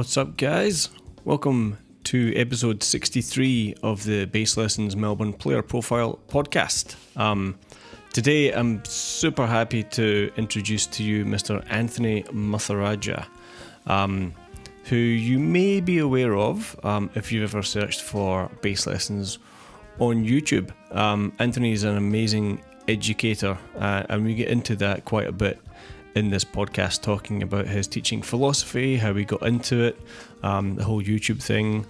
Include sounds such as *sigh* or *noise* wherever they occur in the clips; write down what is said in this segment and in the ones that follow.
What's up, guys? Welcome to episode 63 of the Bass Lessons Melbourne Player Profile podcast. Um, today, I'm super happy to introduce to you Mr. Anthony Muthurajah, um, who you may be aware of um, if you've ever searched for bass lessons on YouTube. Um, Anthony is an amazing educator, uh, and we get into that quite a bit in this podcast, talking about his teaching philosophy, how he got into it, um, the whole YouTube thing,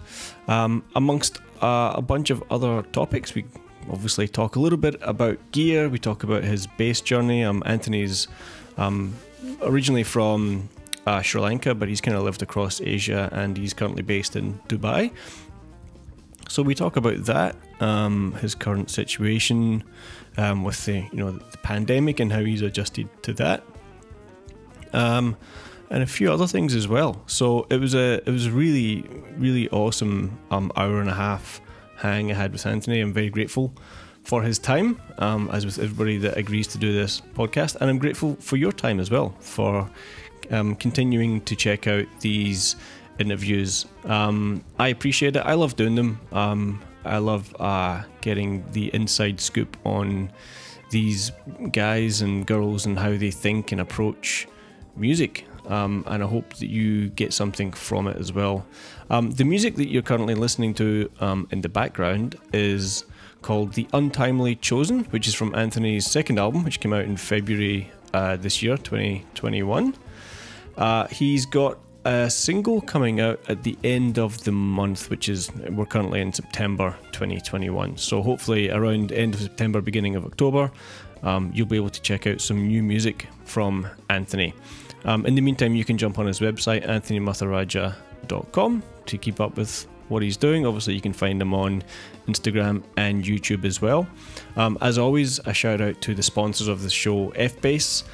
um, amongst uh, a bunch of other topics. We obviously talk a little bit about gear. We talk about his bass journey. Um, Anthony's um, originally from uh, Sri Lanka, but he's kind of lived across Asia, and he's currently based in Dubai. So we talk about that, um, his current situation um, with the you know the pandemic and how he's adjusted to that, um, and a few other things as well. So it was a it was a really really awesome um, hour and a half hang I had with Anthony. I'm very grateful for his time, um, as with everybody that agrees to do this podcast, and I'm grateful for your time as well for um, continuing to check out these interviews. Um, I appreciate it. I love doing them. Um, I love uh, getting the inside scoop on these guys and girls and how they think and approach music. Um, and I hope that you get something from it as well. Um, the music that you're currently listening to um, in the background is called The Untimely Chosen, which is from Anthony's second album, which came out in February uh, this year, 2021. Uh, he's got a single coming out at the end of the month, which is we're currently in September 2021. So hopefully around end of September, beginning of October, um, you'll be able to check out some new music from Anthony. Um, in the meantime, you can jump on his website, anthonymuthurajah.com, to keep up with what he's doing. Obviously, you can find him on Instagram and YouTube as well. Um, as always, a shout out to the sponsors of the show, F Bass,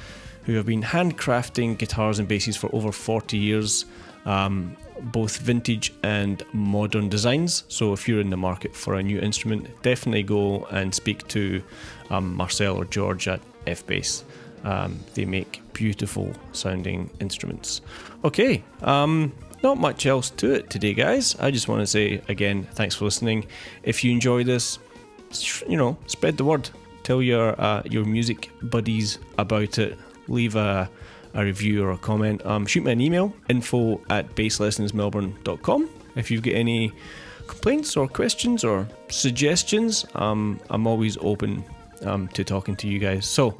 who have been handcrafting guitars and basses for over 40 years. Um, both vintage and modern designs. So, if you're in the market for a new instrument, definitely go and speak to um, Marcel or George at F Bass. Um, they make beautiful sounding instruments. Okay, um, not much else to it today, guys. I just want to say again, thanks for listening. If you enjoy this, you know, spread the word. Tell your uh, your music buddies about it. Leave a, a review or a comment. Um, shoot me an email info at basslessonsmelbourne.com if you've got any complaints or questions or suggestions. Um, I'm always open um, to talking to you guys. So,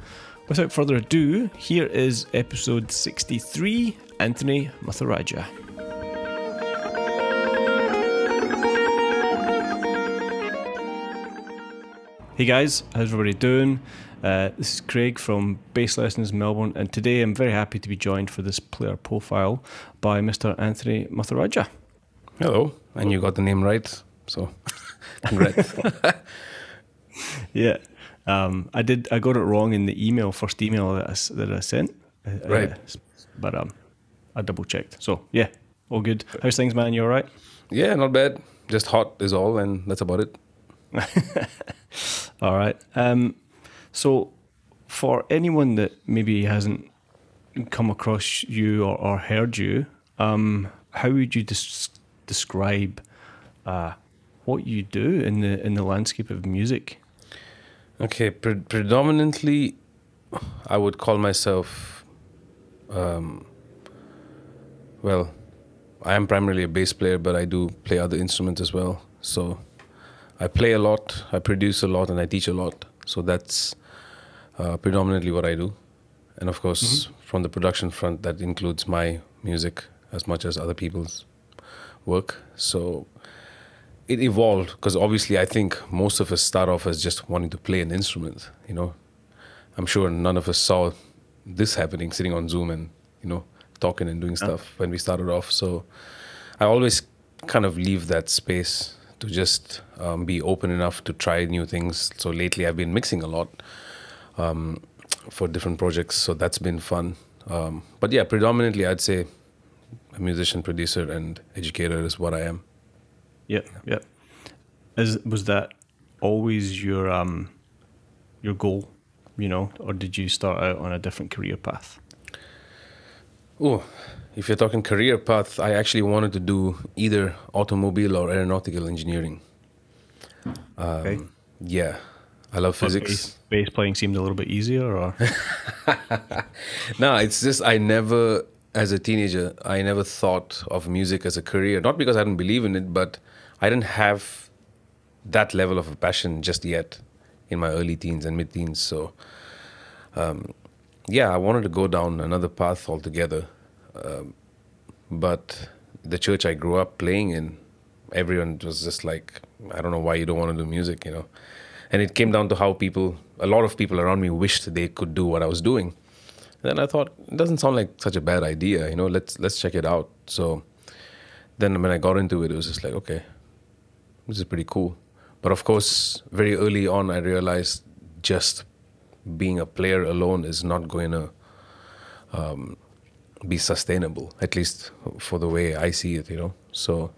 without further ado, here is episode 63 Anthony Muthurajah. Hey guys, how's everybody doing? Uh, this is Craig from Bass Lessons Melbourne, and today I'm very happy to be joined for this player profile by Mr. Anthony Muthurajah. Hello, and you got the name right, so *laughs* congrats. *laughs* yeah, um, I did. I got it wrong in the email, first email that I, that I sent. Uh, right, uh, but um, I double checked. So yeah, all good. How's things, man? You all right? Yeah, not bad. Just hot is all, and that's about it. *laughs* All right. Um, so, for anyone that maybe hasn't come across you or, or heard you, um, how would you des- describe uh, what you do in the in the landscape of music? Okay, pre- predominantly, I would call myself. Um, well, I am primarily a bass player, but I do play other instruments as well. So I play a lot, I produce a lot, and I teach a lot. So that's uh, predominantly what I do. And of course, mm-hmm. from the production front, that includes my music as much as other people's work. So it evolved because obviously I think most of us start off as just wanting to play an instrument. You know, I'm sure none of us saw this happening, sitting on Zoom and you know talking and doing stuff when we started off. So I always kind of leave that space to just um, be open enough to try new things. So lately, I've been mixing a lot um, for different projects, so that's been fun. Um, but yeah, predominantly, I'd say a musician, producer, and educator is what I am. Yeah, yeah. Is was that always your um your goal? You know, or did you start out on a different career path? Oh, if you're talking career path, I actually wanted to do either automobile or aeronautical engineering. Um, Okay. Yeah, I love physics. Bass, bass playing seemed a little bit easier, or *laughs* no, it's just I never, as a teenager, I never thought of music as a career. Not because I didn't believe in it, but I didn't have that level of a passion just yet in my early teens and mid teens. So, um, yeah, I wanted to go down another path altogether. Um, but the church I grew up playing in, everyone was just like, I don't know why you don't want to do music, you know. And it came down to how people, a lot of people around me wished they could do what I was doing. Then I thought it doesn't sound like such a bad idea, you know. Let's let's check it out. So then when I got into it, it was just like, okay, this is pretty cool. But of course, very early on, I realized just being a player alone is not going to um, be sustainable, at least for the way I see it, you know. So,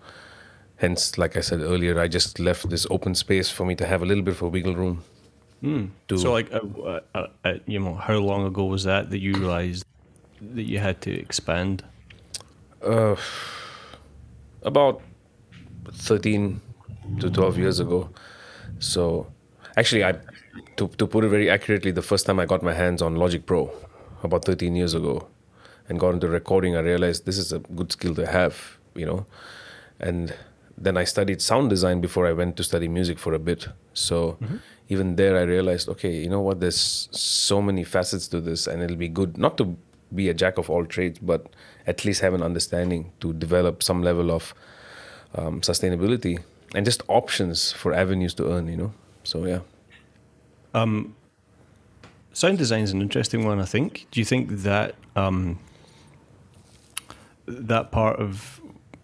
hence, like I said earlier, I just left this open space for me to have a little bit of a wiggle room. To, so like, uh, uh, uh, you know, how long ago was that that you realized that you had to expand? about 13 to 12 years ago. So, actually, I to, to put it very accurately, the first time I got my hands on Logic Pro about 13 years ago and got into recording, I realized this is a good skill to have, you know. And then I studied sound design before I went to study music for a bit. So, even there, I realized, okay, you know what, there's so many facets to this, and it'll be good not to be a jack of all trades, but at least have an understanding to develop some level of um, sustainability and just options for avenues to earn, you know. So yeah. Sound design is an interesting one, I think. Do you think that um, that part of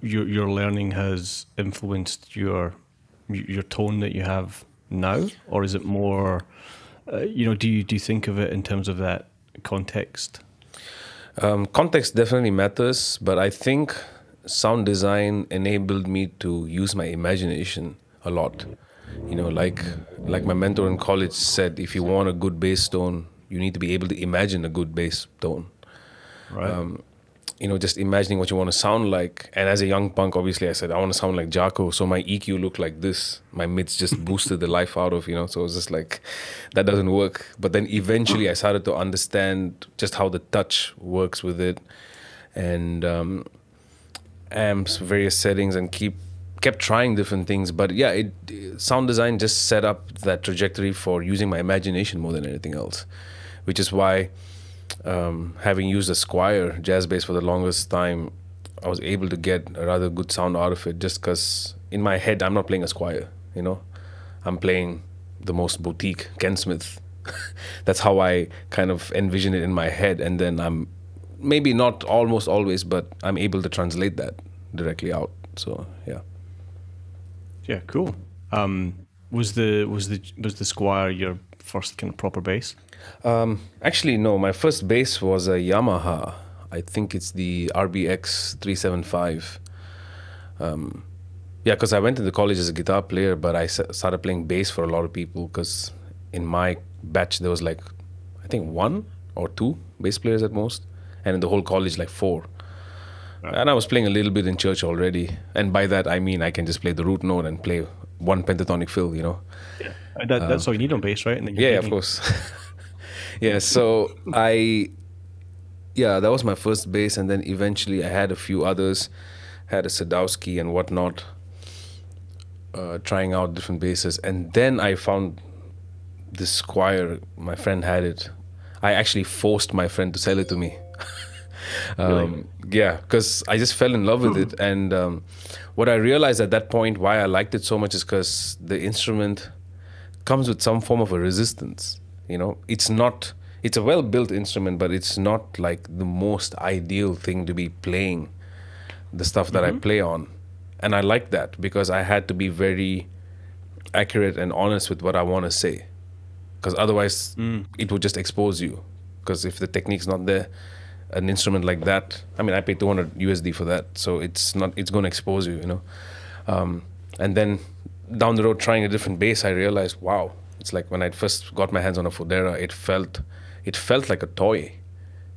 your your learning has influenced your your tone that you have now, or is it more? Uh, you know, do you do you think of it in terms of that context? Um, context definitely matters, but I think sound design enabled me to use my imagination a lot. You know, like like my mentor in college said, if you want a good bass tone, you need to be able to imagine a good bass tone. Right. You know, just imagining what you want to sound like. And as a young punk, obviously, I said I want to sound like Jaco, so my EQ looked like this. My mids just *laughs* boosted the life out of you know. So it was just like that doesn't work. But then eventually, I started to understand just how the touch works with it, and um, amps, various settings, and keep kept trying different things. But yeah, it sound design just set up that trajectory for using my imagination more than anything else, which is why um, having used a Squier jazz bass for the longest time, I was able to get a rather good sound out of it just because in my head, I'm not playing a Squier, you know? I'm playing the most boutique Ken Smith. *laughs* That's how I kind of envision it in my head. And then I'm maybe not almost always, but I'm able to translate that directly out. So, yeah. yeah, cool. Um, was the was the was the Squier your first kind of proper bass? Um, actually, no. My first bass was a Yamaha. I think it's the RBX 375. Um, yeah, because I went into college as a guitar player, but I s- started playing bass for a lot of people because in my batch there was like, I think one or two bass players at most, and in the whole college like four. And I was playing a little bit in church already, and by that I mean I can just play the root note and play one pentatonic fill, you know. Yeah, that, that's all you need on bass, right? And then Yeah, yeah, of course. *laughs* yeah, so I, yeah, that was my first bass, and then eventually I had a few others, had a Sadowski and whatnot, uh, trying out different basses, and then I found this Squier. My friend had it. I actually forced my friend to sell it to me. *laughs* um, Yeah, because I just fell in love with it, and um, what I realized at that point why I liked it so much is because the instrument comes with some form of a resistance. You know, it's not. It's a well-built instrument, but it's not like the most ideal thing to be playing the stuff that I play on, and I like that because I had to be very accurate and honest with what I want to say, because otherwise it would just expose you. Because if the technique's not there, an instrument like that, I mean, I paid 200 USD for that, so it's not. It's going to expose you, you know. Um, and then down the road, trying a different bass, I realized, wow, it's like when I first got my hands on a Fodera, it felt, it felt like a toy.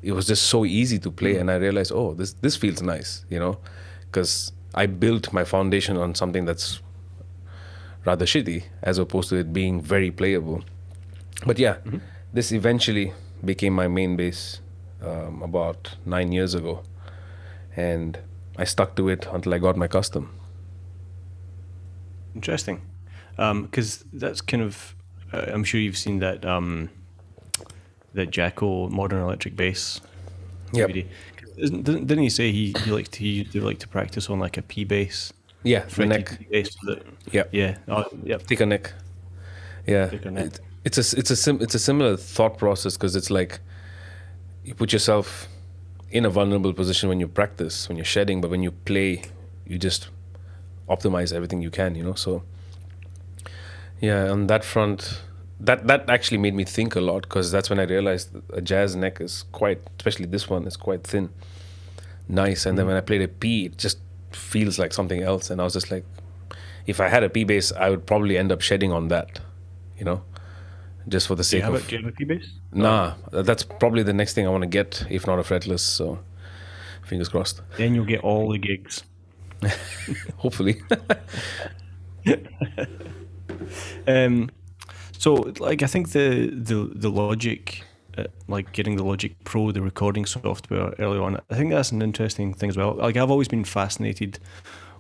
it was just so easy to play, mm. and I realized, oh, this this feels nice, you know, because I built my foundation on something that's rather shitty, as opposed to it being very playable. But yeah, mm-hmm. this eventually became my main bass um, about nine years ago, and I stuck to it until I got my custom. Interesting, um, because that's kind of. Uh, I'm sure you've seen that um, that Jaco modern electric bass Yeah. Didn't, didn't he say he, he liked he to like to practice on like a P bass? Yeah, Fretley neck. Bass. That, Yeah, yeah. Oh, yep. thicker neck. Yeah, Thicker neck. It- it's a it's a sim, it's a similar thought process because it's like you put yourself in a vulnerable position when you practice when you're shedding, but when you play, you just optimize everything you can. You know, so yeah, on that front. That, that actually made me think a lot because that's when I realized a jazz neck is quite, especially this one, is quite thin, nice. And then mm. when I played a P, it just feels like something else. And I was just like, if I had a P bass, I would probably end up shedding on that, you know, just for the Do you sake have of. a, do you have a P bass? Nah, that's probably the next thing I want to get, if not a fretless. So, fingers crossed. Then you'll get all the gigs. *laughs* Hopefully. *laughs* *laughs* Um, so like I think the the the Logic, uh, like getting the Logic Pro, the recording software early on, I think that's an interesting thing as well. Like I've always been fascinated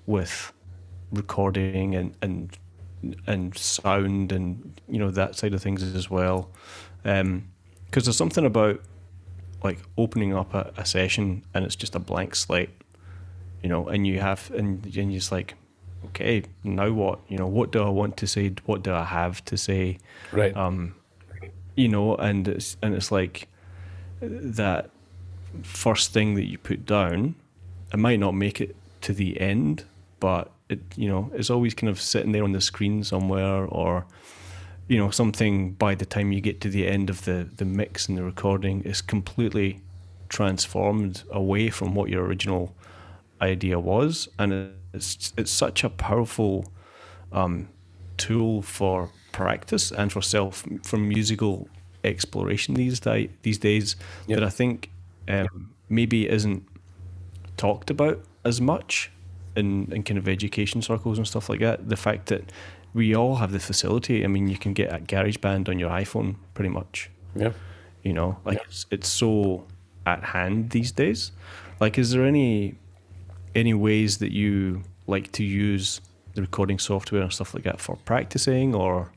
with recording and and and sound and you know that side of things as well, because there's something about like opening up a, a session and it's just a blank slate, you know, and you have and and you're just like, okay, now what? You know, what do I want to say? What do I have to say? right. Um, you know, and it's and it's like that first thing that you put down, it might not make it to the end, but it you know it's always kind of sitting there on the screen somewhere, or you know something by the time you get to the end of the the mix and the recording is completely transformed away from what your original idea was, and it's it's such a powerful um, tool for practice and for self for musical exploration these day these days Yep. that I think um, maybe isn't talked about as much in, in kind of education circles and stuff like that. The fact that we all have the facility. I mean, you can get a GarageBand on your iPhone pretty much. yeah. You know, like it's, it's so at hand these days. Like, is there any any ways that you like to use the recording software and stuff like that for practicing, or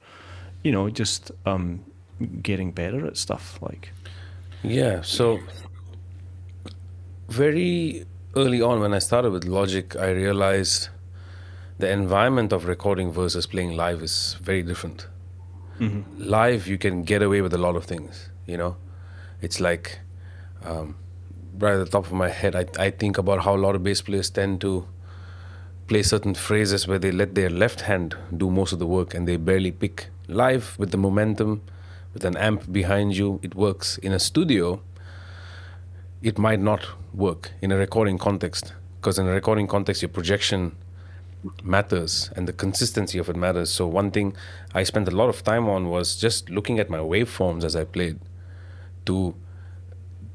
you know, just um, getting better at stuff? Like, Yeah, so very early on when I started with Logic, I realized the environment of recording versus playing live is very different. Live, you can get away with a lot of things, you know? It's like, um, right at the top of my head, I, I think about how a lot of bass players tend to play certain phrases where they let their left hand do most of the work and they barely pick. Live, with the momentum, with an amp behind you, it works. In a studio, it might not work in a recording context because in a recording context your projection matters and the consistency of it matters so one thing i spent a lot of time on was just looking at my waveforms as i played to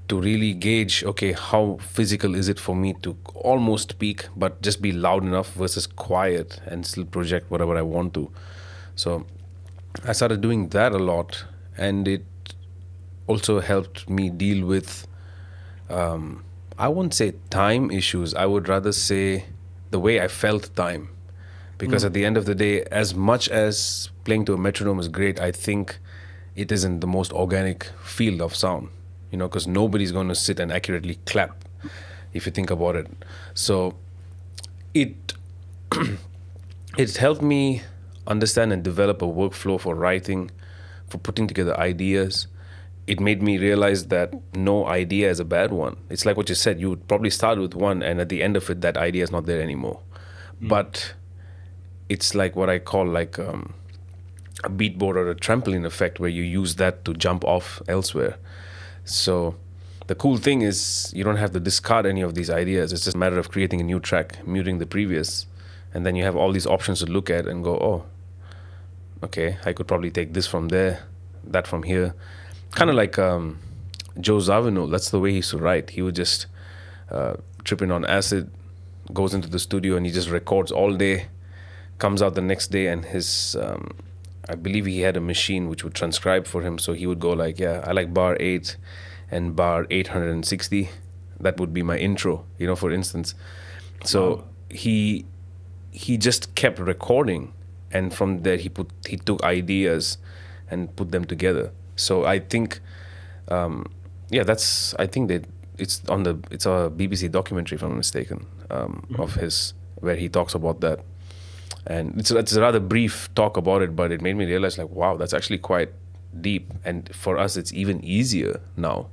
to really gauge okay how physical is it for me to almost peak but just be loud enough versus quiet and still project whatever i want to so i started doing that a lot and it also helped me deal with um, I won't say time issues. I would rather say the way I felt time. Because at the end of the day, as much as playing to a metronome is great, I think it isn't the most organic field of sound. You know, because nobody's going to sit and accurately clap if you think about it. So it *clears throat* it helped me understand and develop a workflow for writing, for putting together ideas. It made me realize that no idea is a bad one. It's like what you said, you would probably start with one, and at the end of it, that idea is not there anymore. But it's like what I call like um, a beatboard or a trampoline effect, where you use that to jump off elsewhere. So the cool thing is you don't have to discard any of these ideas. It's just a matter of creating a new track, muting the previous, and then you have all these options to look at and go, oh, okay, I could probably take this from there, that from here. Kind of like um, Joe Zawinul, that's the way he used to write. He would just uh, tripping on acid, goes into the studio and he just records all day, comes out the next day, and his, um, I believe he had a machine which would transcribe for him. So he would go like, yeah, I like bar eight and bar 860. That would be my intro, you know, for instance. So he he just kept recording, and from there he put he took ideas and put them together. So I think, um, yeah, that's I think that it's on the it's a BBC documentary, if I'm mistaken, um, of his where he talks about that, and it's it's a rather brief talk about it, but it made me realize like wow, that's actually quite deep, and for us it's even easier now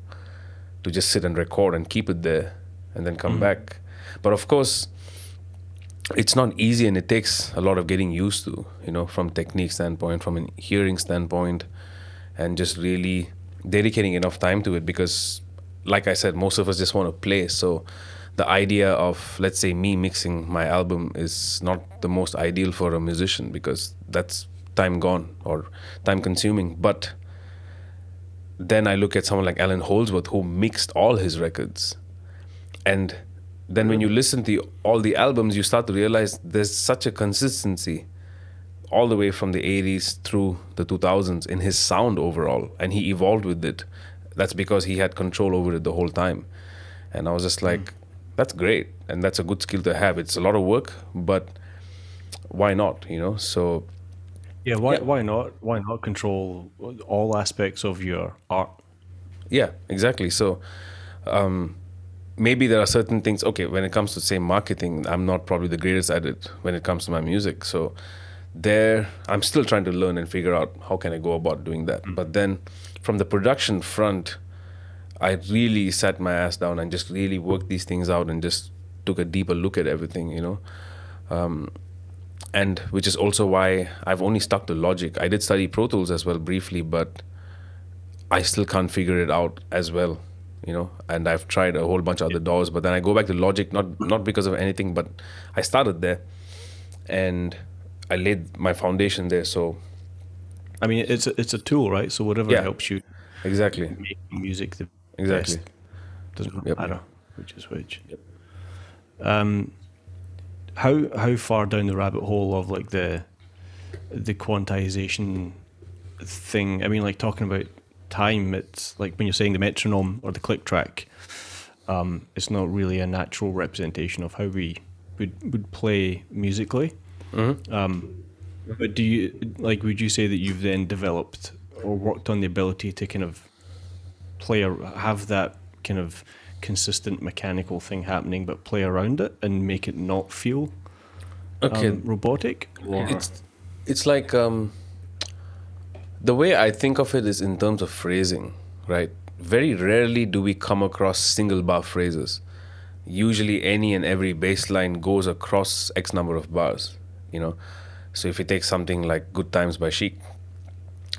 to just sit and record and keep it there and then come mm. back. But of course, it's not easy and it takes a lot of getting used to, you know, from technique standpoint, from a hearing standpoint, and just really dedicating enough time to it because like I said, most of us just want to play. So the idea of let's say me mixing my album is not the most ideal for a musician because that's time gone or time consuming. But then I look at someone like Allan Holdsworth who mixed all his records. And then when you mm. listen to all the albums, you start to realize there's such a consistency all the way from the 80s through the 2000s in his sound overall. And he evolved with it. That's because he had control over it the whole time. And I was just mm. like, that's great. And that's a good skill to have. It's a lot of work, but why not, you know? So Yeah, why Yeah. why not? Why not control all aspects of your art? Yeah, exactly. So um, maybe there are certain things. Okay, when it comes to say marketing, I'm not probably the greatest at it when it comes to my music. So there, I'm still trying to learn and figure out how can I go about doing that. But then from the production front, I really sat my ass down and just really worked these things out and just took a deeper look at everything. You know. Um, and which is also why I've only stuck to Logic. I did study Pro Tools as well briefly, but I still can't figure it out as well, you know. And I've tried a whole bunch of other DAWs, but then I go back to Logic not not because of anything, but I started there, and I laid my foundation there. So I mean, it's a, it's a tool, right? So whatever Yeah. helps you exactly, make music the exactly. best doesn't Yep. matter which is which. Um, how how far down the rabbit hole of like the the quantization thing? I mean, like talking about time. It's like when you're saying the metronome or the click track. Um, it's not really a natural representation of how we would would play musically. Um, but do you like? Would you say that you've then developed or worked on the ability to kind of play have that kind of consistent mechanical thing happening, but play around it and make it not feel Okay, um, robotic? Or it's it's like um, the way I think of it is in terms of phrasing, right? Very rarely do we come across single bar phrases. Usually, any and every bass line goes across X number of bars, you know. So if you take something like "Good Times" by Chic,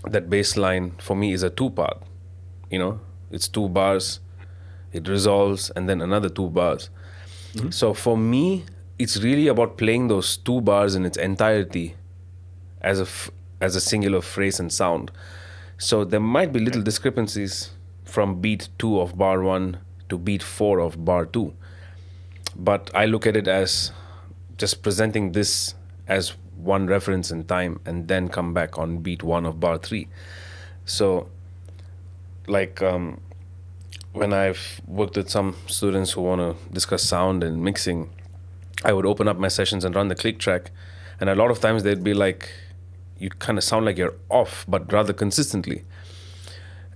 that bass line for me is a two part, you know. It's two bars, it resolves, and then another two bars. Mm-hmm. So for me, it's really about playing those two bars in its entirety as a f- as a singular phrase and sound. So there might be little discrepancies from beat two of bar one to beat four of bar two, but I look at it as just presenting this as one reference in time and then come back on beat one of bar three. So, like um, when I've worked with some students who want to discuss sound and mixing, I would open up my sessions and run the click track, and a lot of times they'd be like, "You kind of sound like you're off, but rather consistently."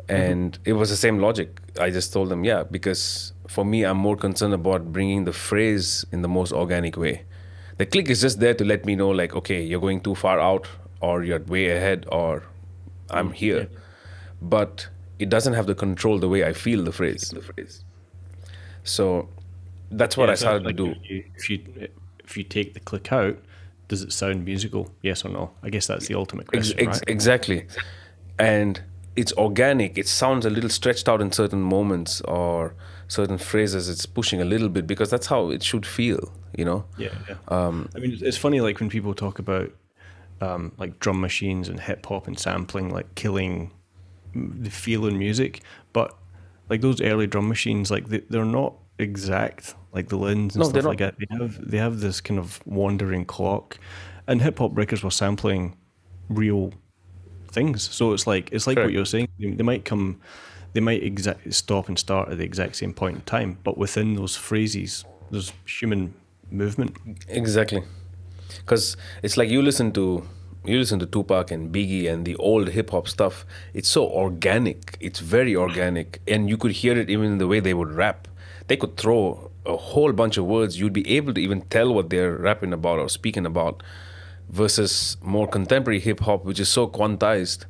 And it was the same logic. I just told them, "Yeah," because for me, I'm more concerned about bringing the phrase in the most organic way. The click is just there to let me know, like, okay, you're going too far out, or you're way ahead, or I'm here. But it doesn't have the control the way I feel the phrase. The phrase. So that's what Yeah, I started like to do. If you, if you if you take the click out, does it sound musical? Yes or no? I guess that's the ultimate question, ex- right? Exactly. And it's organic. It sounds a little stretched out in certain moments or certain phrases. It's pushing a little bit because that's how it should feel, you know? Yeah, yeah. Um, I mean, it's- funny like when people talk about um, like drum machines and hip hop and sampling, like killing the feel in music. But like those early drum machines, like they, they're not exact, like the Linns and No, stuff like that. They have they have this kind of wandering clock, and hip hop breakers were sampling real things. So it's like it's like what you're saying. They, they might come, they might exact stop and start at the exact same point in time, but within those phrases, there's human movement. Exactly, because it's like you listen to you listen to Tupac and Biggie and the old hip hop stuff. It's so organic. It's very organic, and you could hear it even in the way they would rap. They could throw a whole bunch of words. You'd be able to even tell what they're rapping about or speaking about, versus more contemporary hip hop, which is so quantized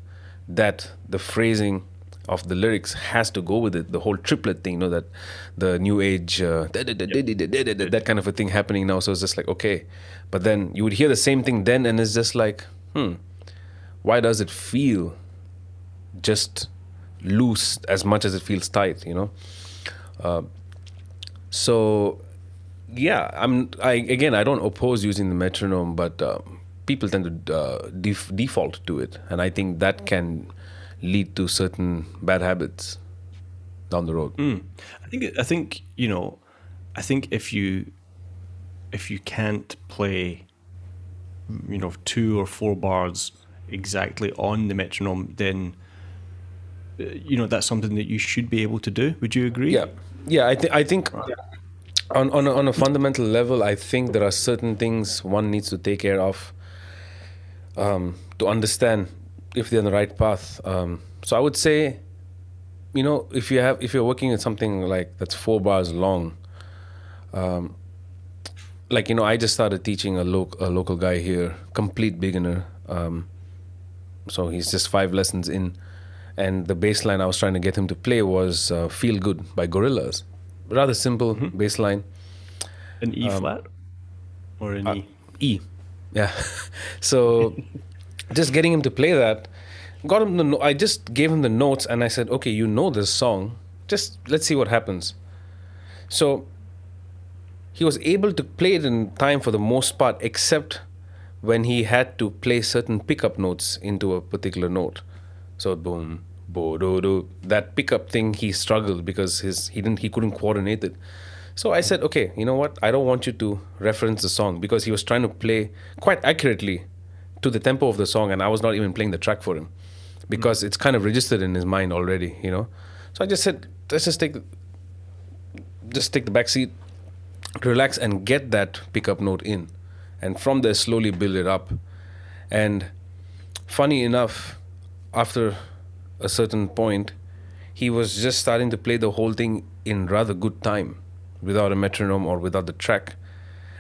that the phrasing of the lyrics has to go with it. The whole triplet thing, you know, that the new age, uh, that kind of a thing happening now. So it's just like, okay. But then you would hear the same thing then, and it's just like, hmm, why does it feel just loose as much as it feels tight, you know? Uh, so, yeah, I'm, I, again, I don't oppose using the metronome, but um, people tend to uh, def- default to it. And I think that can lead to certain bad habits down the road. I think I think you know, I think if you if you can't play, you know, two or four bars exactly on the metronome, then you know that's something that you should be able to do. Would you agree? Yeah, yeah. I think I think on on a, on a fundamental level, I think there are certain things one needs to take care of um, to understand if they're on the right path. Um, so I would say, you know, if you have if you're working at something like that's four bars long, um, like you know, I just started teaching a local a local guy here, complete beginner. Um, so he's just five lessons in, and the bass line I was trying to get him to play was uh, "Feel Good" by Gorillaz. Rather simple bass line. An E flat or an E. E. Yeah. *laughs* so just getting him to play that, got him the. No- I just gave him the notes and I said, okay, you know this song. Just let's see what happens. So he was able to play it in time for the most part, except when he had to play certain pickup notes into a particular note. So boom, bo do do. That pickup thing he struggled because his he didn't he couldn't coordinate it. So I said, okay, you know what? I don't want you to reference the song because he was trying to play quite accurately to the tempo of the song, and I was not even playing the track for him because it's kind of registered in his mind already, you know. So I just said, let's just take, just take the back seat, relax, and get that pickup note in, and from there slowly build it up. And funny enough, after a certain point, he was just starting to play the whole thing in rather good time without a metronome or without the track.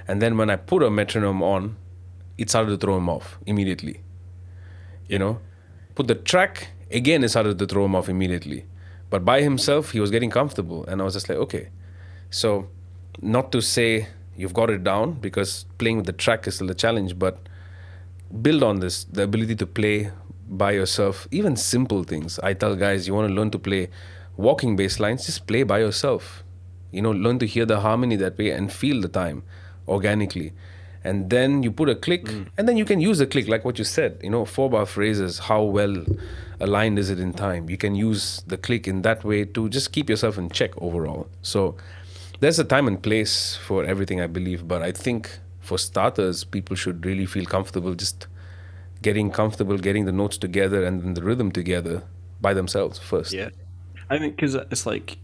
And then when I put a metronome on, it started to throw him off immediately. You know, put the track again, it started to throw him off immediately. But by himself, he was getting comfortable, and I was just like, okay. So, not to say you've got it down because playing with the track is still a challenge, but build on this the ability to play by yourself, even simple things. I tell guys, you want to learn to play walking bass lines, just play by yourself. You know, learn to hear the harmony that way and feel the time organically. And then you put a click, mm. and then you can use a click, like what you said. You know, four bar phrases, how well aligned is it in time? You can use the click in that way to just keep yourself in check overall. So, there's a time and place for everything, I believe. But I think for starters, people should really feel comfortable just getting comfortable, getting the notes together and then the rhythm together by themselves first. Yeah, I think because it's like,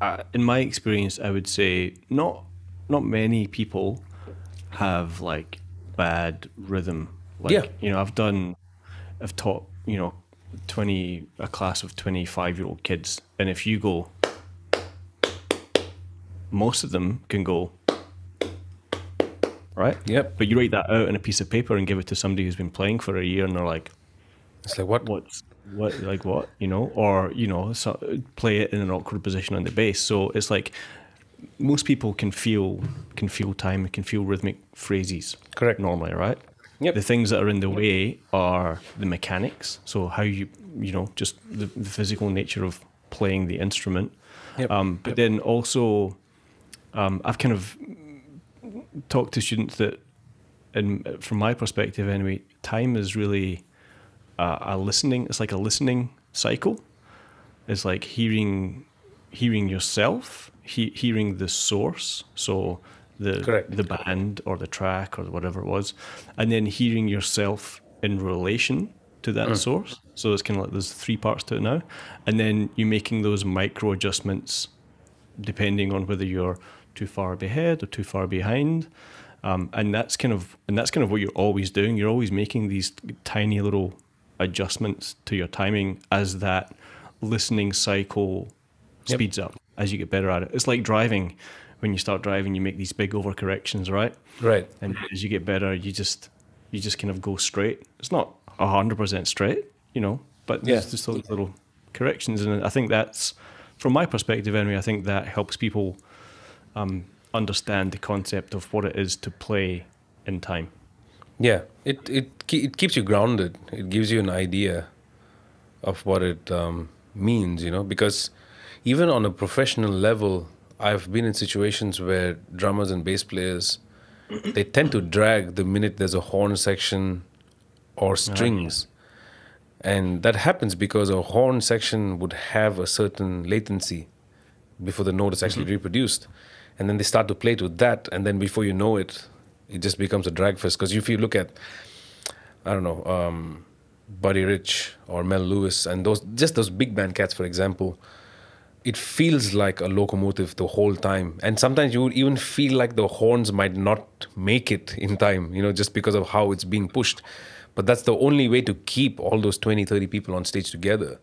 uh, in my experience, I would say not not many people have like bad rhythm. Like, Yeah. you know, I've done, I've taught, you know, twenty a class of twenty five year old kids, and if you go, most of them can go. Right. Yep. But you write that out in a piece of paper and give it to somebody who's been playing for a year, and they're like, It's like what? what's what like what you know or you know so, play it in an awkward position on the bass so it's like most people can feel can feel time can feel rhythmic phrases Correct. normally right Yep. the things that are in the way are the mechanics so how you you know just the, the physical nature of playing the instrument Yep. um, but then also um, i've kind of talked to students that and from my perspective anyway time is really a, a listening it's like a listening cycle it's like hearing hearing yourself, he, hearing the source, so the Correct. the band or the track or whatever it was, and then hearing yourself in relation to that source. So it's kind of like there's three parts to it now, and then you're making those micro adjustments depending on whether you're too far ahead or too far behind. Um, and that's kind of and that's kind of what you're always doing. You're always making these tiny little adjustments to your timing as that listening cycle Yep. speeds up as you get better at it. It's like driving. When you start driving, you make these big overcorrections, right? Right. And as you get better, you just you just kind of go straight. It's not hundred percent straight, you know, but there's Yeah. just those little corrections, and I think that's from my perspective anyway. I think that helps people um, understand the concept of what it is to play in time. Yeah, it it it keeps you grounded. It gives you an idea of what it um, means, you know, because even on a professional level, I've been in situations where drummers and bass players *clears throat* they tend to drag the minute there's a horn section or strings. And that happens because a horn section would have a certain latency before the note is actually reproduced. And then they start to play to that, and then before you know it, it just becomes a drag fest. Because if you look at, I don't know, um, Buddy Rich or Mel Lewis, and those just those big band cats, for example, it feels like a locomotive the whole time. And sometimes you would even feel like the horns might not make it in time, you know, just because of how it's being pushed. But that's the only way to keep all those 20, 30 people on stage together.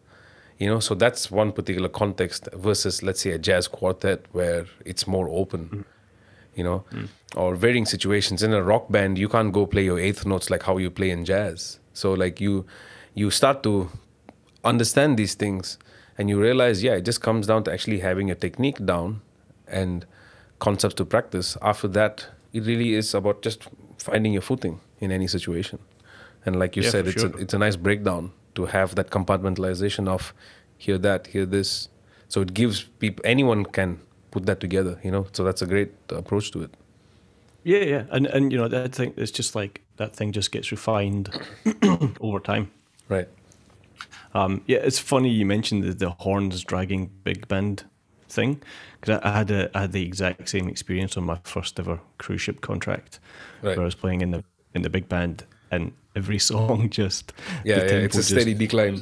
You know, so that's one particular context versus, let's say, a jazz quartet where it's more open, mm. you know, mm. or varying situations. In a rock band, you can't go play your eighth notes like how you play in jazz. So, like, you you start to understand these things and you realize, yeah, it just comes down to actually having a technique down and concepts to practice. After that, it really is about just finding your footing in any situation. And like you Yeah, said, it's sure. a, it's a nice breakdown to have that compartmentalization of hear that, hear this. So it gives people anyone can put that together, you know. So that's a great approach to it. Yeah, yeah, and and you know that thing it's just like that thing just gets refined *coughs* over time. Right. Um, yeah, it's funny you mentioned the, the horns dragging big band thing because I, I had a, I had the exact same experience on my first ever cruise ship contract Right. where I was playing in the in the big band and every *laughs* song just Yeah, yeah, it's a steady decline.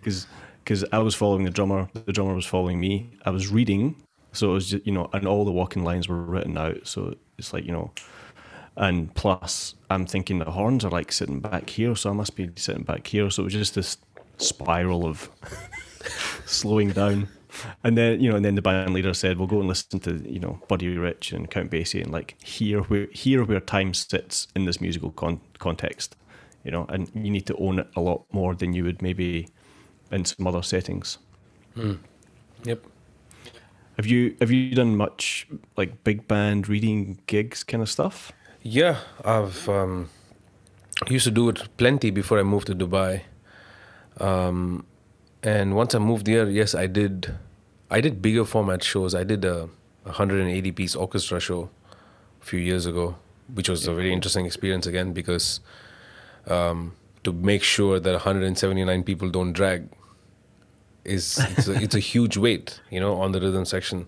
because because I was following the drummer, the drummer was following me. I was reading, so it was just you know, and all the walking lines were written out. So it's like you know, and plus I'm thinking the horns are like sitting back here, so I must be sitting back here. So it was just this spiral of *laughs* slowing down. And then you know, and then the band leader said, "We'll go and listen to you know Buddy Rich and Count Basie and like hear where hear where time sits in this musical con- context, you know, and you need to own it a lot more than you would maybe in some other settings." Yep. Have you have you done much like big band reading gigs kind of stuff? Yeah, I've um, used to do it plenty before I moved to Dubai. Um, and once I moved here, yes, I did. I did bigger format shows. I did a 180 piece orchestra show a few years ago, which was a very interesting experience again because um, to make sure that 179 people don't drag is it's a, *laughs* it's a huge weight, you know, on the rhythm section.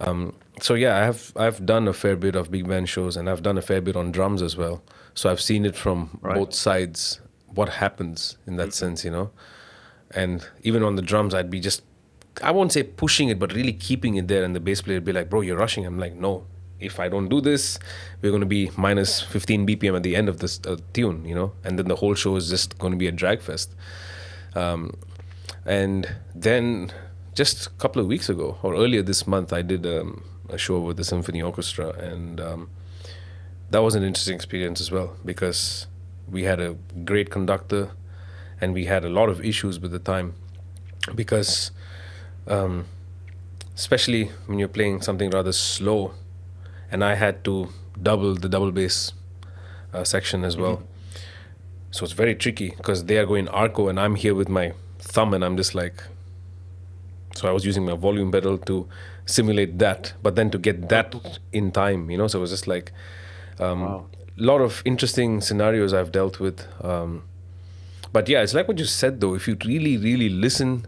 Um, so yeah, I have I've done a fair bit of big band shows, and I've done a fair bit on drums as well. So I've seen it from Right. both sides. What happens in that sense, you know? And even on the drums, I'd be just I won't say pushing it, but really keeping it there. And the bass player would be like, "Bro, you're rushing." I'm like, "No. If I don't do this, we're going to be minus 15 BPM at the end of this uh, tune, you know." And then the whole show is just going to be a drag fest. Um, and then just a couple of weeks ago, or earlier this month, I did um, a show with the symphony orchestra, and um, that was an interesting experience as well because we had a great conductor, and we had a lot of issues with the time because, um, especially when you're playing something rather slow, and I had to double the double bass uh, section as well. So it's very tricky because they are going arco and I'm here with my thumb and I'm just like. So I was using my volume pedal to simulate that, but then to get that in time, you know. So it was just like a um, Wow. lot of interesting scenarios I've dealt with. Um, but yeah, it's like what you said though. If you really, really listen,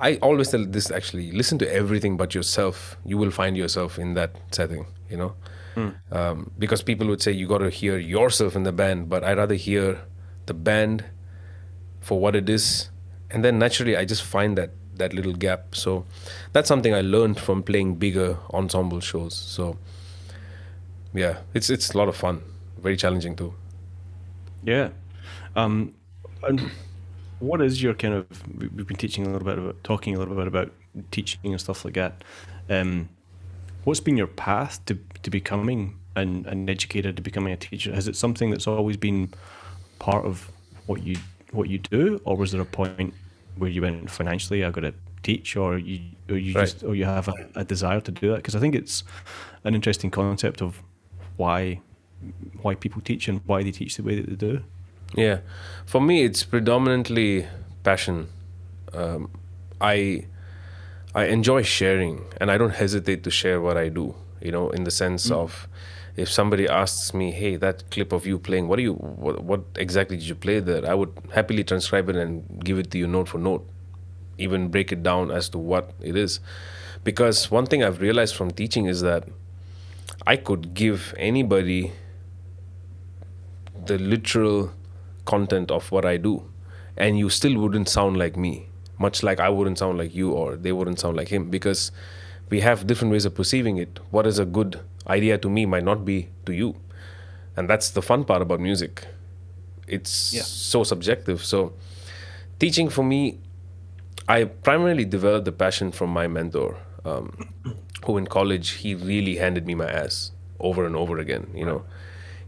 I always tell this actually listen to everything but yourself. You will find yourself in that setting, you know? Um, because people would say you got to hear yourself in the band, but I rather hear the band for what it is. And then naturally, I just find that, that little gap. So that's something I learned from playing bigger ensemble shows. So yeah, it's, it's a lot of fun, very challenging too. Yeah. Um, and what is your kind of? we- We've been teaching a little bit about talking a little bit about teaching and stuff like that. Um, what's been your path to to becoming an, an educator, to becoming a teacher? Has it something that's always been part of what you what you do, or was there a point where you went financially? I got to teach, or you or you Right. just or you have a, a desire to do that? Because I think it's an interesting concept of why why people teach and why they teach the way that they do. Yeah, for me, it's predominantly passion. Um, I I enjoy sharing, and I don't hesitate to share what I do. You know, in the sense mm. of if somebody asks me, "Hey, that clip of you playing, what do you, what, what exactly did you play there?" I would happily transcribe it and give it to you note for note, even break it down as to what it is, because one thing I've realized from teaching is that I could give anybody the literal content of what I do, and you still wouldn't sound like me, much like I wouldn't sound like you or they wouldn't sound like him, because we have different ways of perceiving it. What is a good idea to me might not be to you, and that's the fun part about music. It's Yeah. so subjective. So, teaching for me, I primarily developed the passion from my mentor, um, who in college he really handed me my ass over and over again. You know,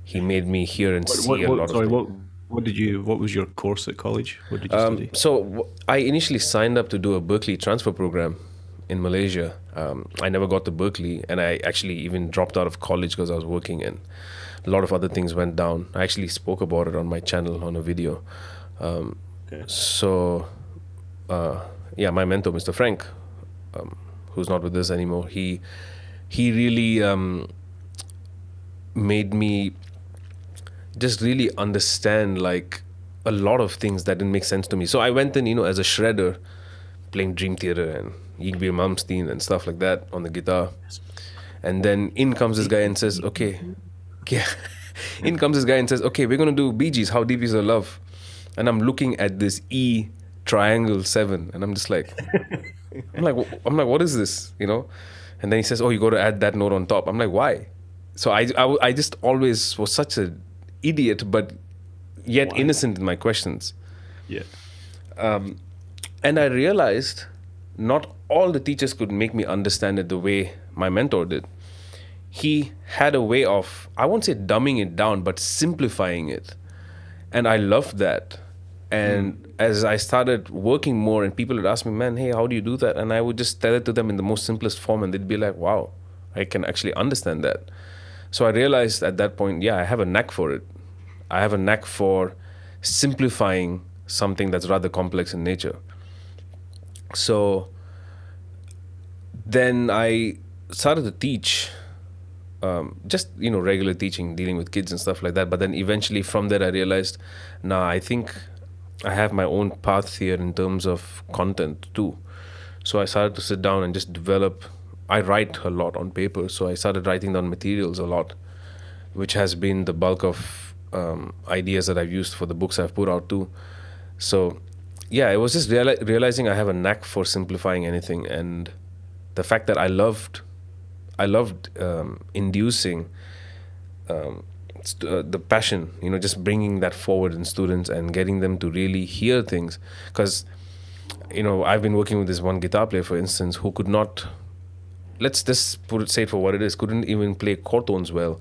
he made me hear and see What, a what, lot sorry, of. what what did you? What was your course at college? What did you Um, study? so w- I initially signed up to do a Berklee transfer program in Malaysia. Um, I never got to Berklee, and I actually even dropped out of college because I was working, and a lot of other things went down. I actually spoke about it on my channel on a video. Um, Okay. So, uh, yeah, my mentor, Mr. Frank, um, who's not with us anymore, he he really um, made me just really understand like a lot of things that didn't make sense to me. So I went in, you know, as a shredder, playing Dream Theater and Yngwie Malmsteen and stuff like that on the guitar. And then in comes this guy and says, "Okay, yeah." *laughs* in comes this guy and says, "Okay, we're gonna do Bee Gees. How deep is your love?" And I'm looking at this E triangle seven, and I'm just like, *laughs* I'm like, I'm like, what is this? You know? And then he says, "Oh, you got to add that note on top." I'm like, why? So I, I, I just always was such an idiot, but yet innocent in my questions. Yeah. Um, and I realized not all the teachers could make me understand it the way my mentor did. He had a way of, I won't say dumbing it down, but simplifying it. And I loved that. And hmm. as I started working more, and people would ask me, man, hey, how do you do that? And I would just tell it to them in the most simplest form, and they'd be like, wow, I can actually understand that. So I realized at that point, yeah, I have a knack for it. I have a knack for simplifying something that's rather complex in nature. So then I started to teach, um, just you know, regular teaching, dealing with kids and stuff like that. But then eventually, from there, I realized, nah, I think I have my own path here in terms of content too. So I started to sit down and just develop. I write a lot on paper, so I started writing down materials a lot, which has been the bulk of um, ideas that I've used for the books I've put out too. So, yeah, it was just reali- realizing I have a knack for simplifying anything, and the fact that I loved, I loved um, inducing um, st- uh, the passion, you know, just bringing that forward in students and getting them to really hear things, because you know I've been working with this one guitar player, for instance, who could not. Let's just put it say it for what it is. Couldn't even play chord tones well,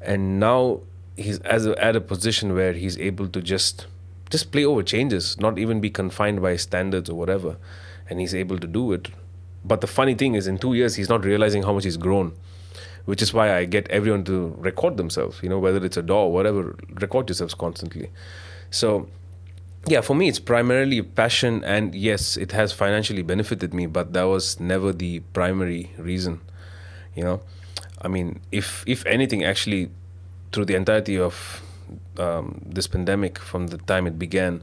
and now he's as a, at a position where he's able to just just play over changes, not even be confined by standards or whatever, and he's able to do it. But the funny thing is, in two years, he's not realizing how much he's grown, which is why I get everyone to record themselves. You know, whether it's a DAW or whatever, record yourselves constantly. So, yeah, for me, it's primarily passion, and yes, it has financially benefited me, but that was never the primary reason. You know, I mean, if if anything, actually, through the entirety of um, this pandemic, from the time it began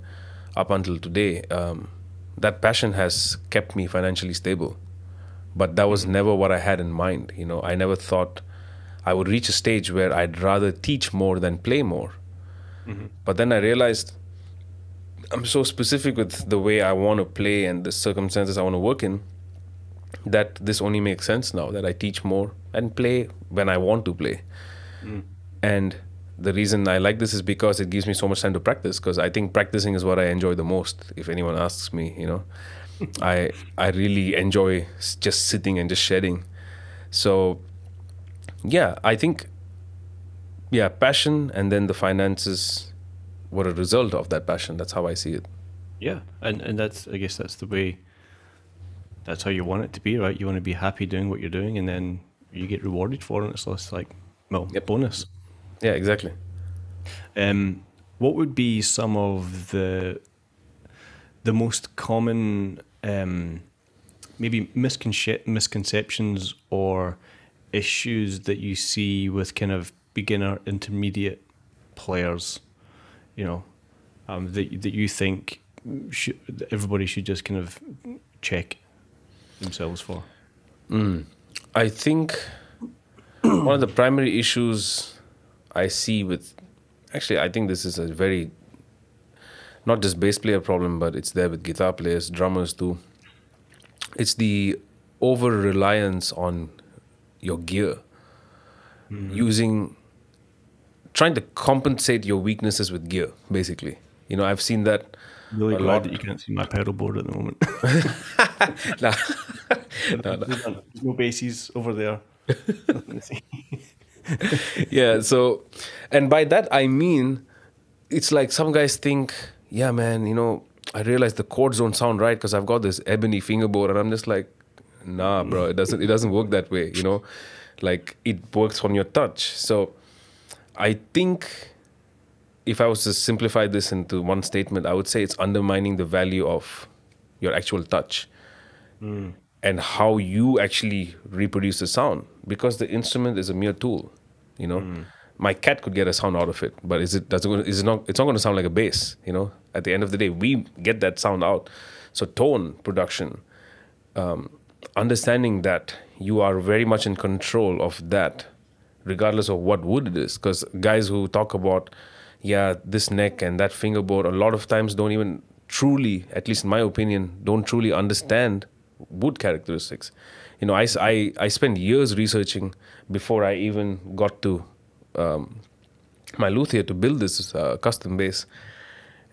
up until today, um, that passion has kept me financially stable. But that was never what I had in mind. You know, I never thought I would reach a stage where I'd rather teach more than play more. But then I realized I'm so specific with the way I want to play and the circumstances I want to work in that this only makes sense now that I teach more and play when I want to play. Hmm. And the reason I like this is because it gives me so much time to practice because I think practicing is what I enjoy the most if anyone asks me, you know. *laughs* I I really enjoy just sitting and just shedding. So yeah, I think yeah, passion and then the finances were a result of that passion. That's how I see it. Yeah, and and that's I guess that's the way. That's how you want it to be, right? You want to be happy doing what you're doing, and then you get rewarded for it. So it's less like, well, Yep. bonus. Yeah, exactly. Um, what would be some of the the most common um, maybe misconce- misconceptions or issues that you see with kind of beginner intermediate players? You know, um, that that you think should, that everybody should just kind of check themselves for. I think *clears throat* one of the primary issues I see with actually I think this is a very not just bass player problem, but it's there with guitar players, drummers too. It's the over reliance on your gear. Using trying to compensate your weaknesses with gear, basically. You know, I've seen that Really glad lot. that you can't see my pedal board at the moment. *laughs* *laughs* Nah. There's no basses over there. *laughs* yeah so and by that i mean it's like some guys think yeah man you know i realize the chords don't sound right because i've got this ebony fingerboard and i'm just like nah bro it doesn't it doesn't work that way you know like it works on your touch so i think if i was to simplify this into one statement i would say it's undermining the value of your actual touch and how you actually reproduce the sound because the instrument is a mere tool you know? My cat could get a sound out of it but is it does it is it not it's not going to sound like a bass you know? At the end of the day we get that sound out. So tone production um, understanding that you are very much in control of that regardless of what wood it is because guys who talk about yeah this neck and that fingerboard a lot of times don't even truly at least in my opinion don't truly understand wood characteristics you know I, I, I spent years researching before i even got to um, my luthier to build this uh, custom bass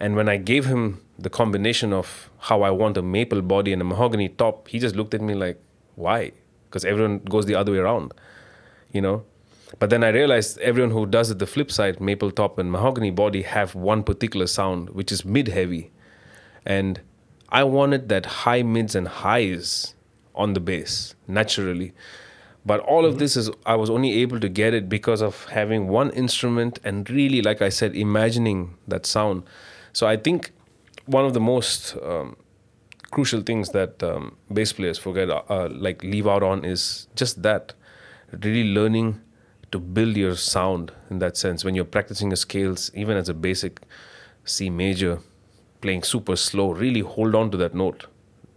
and when I gave him the combination of how I want a maple body and a mahogany top, he just looked at me like, why? Because everyone goes the other way around, you know? But then I realized everyone who does it the flip side, maple top and mahogany body, have one particular sound, which is mid heavy. And I wanted that high mids and highs on the bass naturally. But all of this is, I was only able to get it because of having one instrument and really, like I said, imagining that sound. So I think one of the most um, crucial things that um, bass players forget, uh, like leave out on, is just that really learning to build your sound in that sense. When you're practicing your scales, even as a basic C major, playing super slow, really hold on to that note.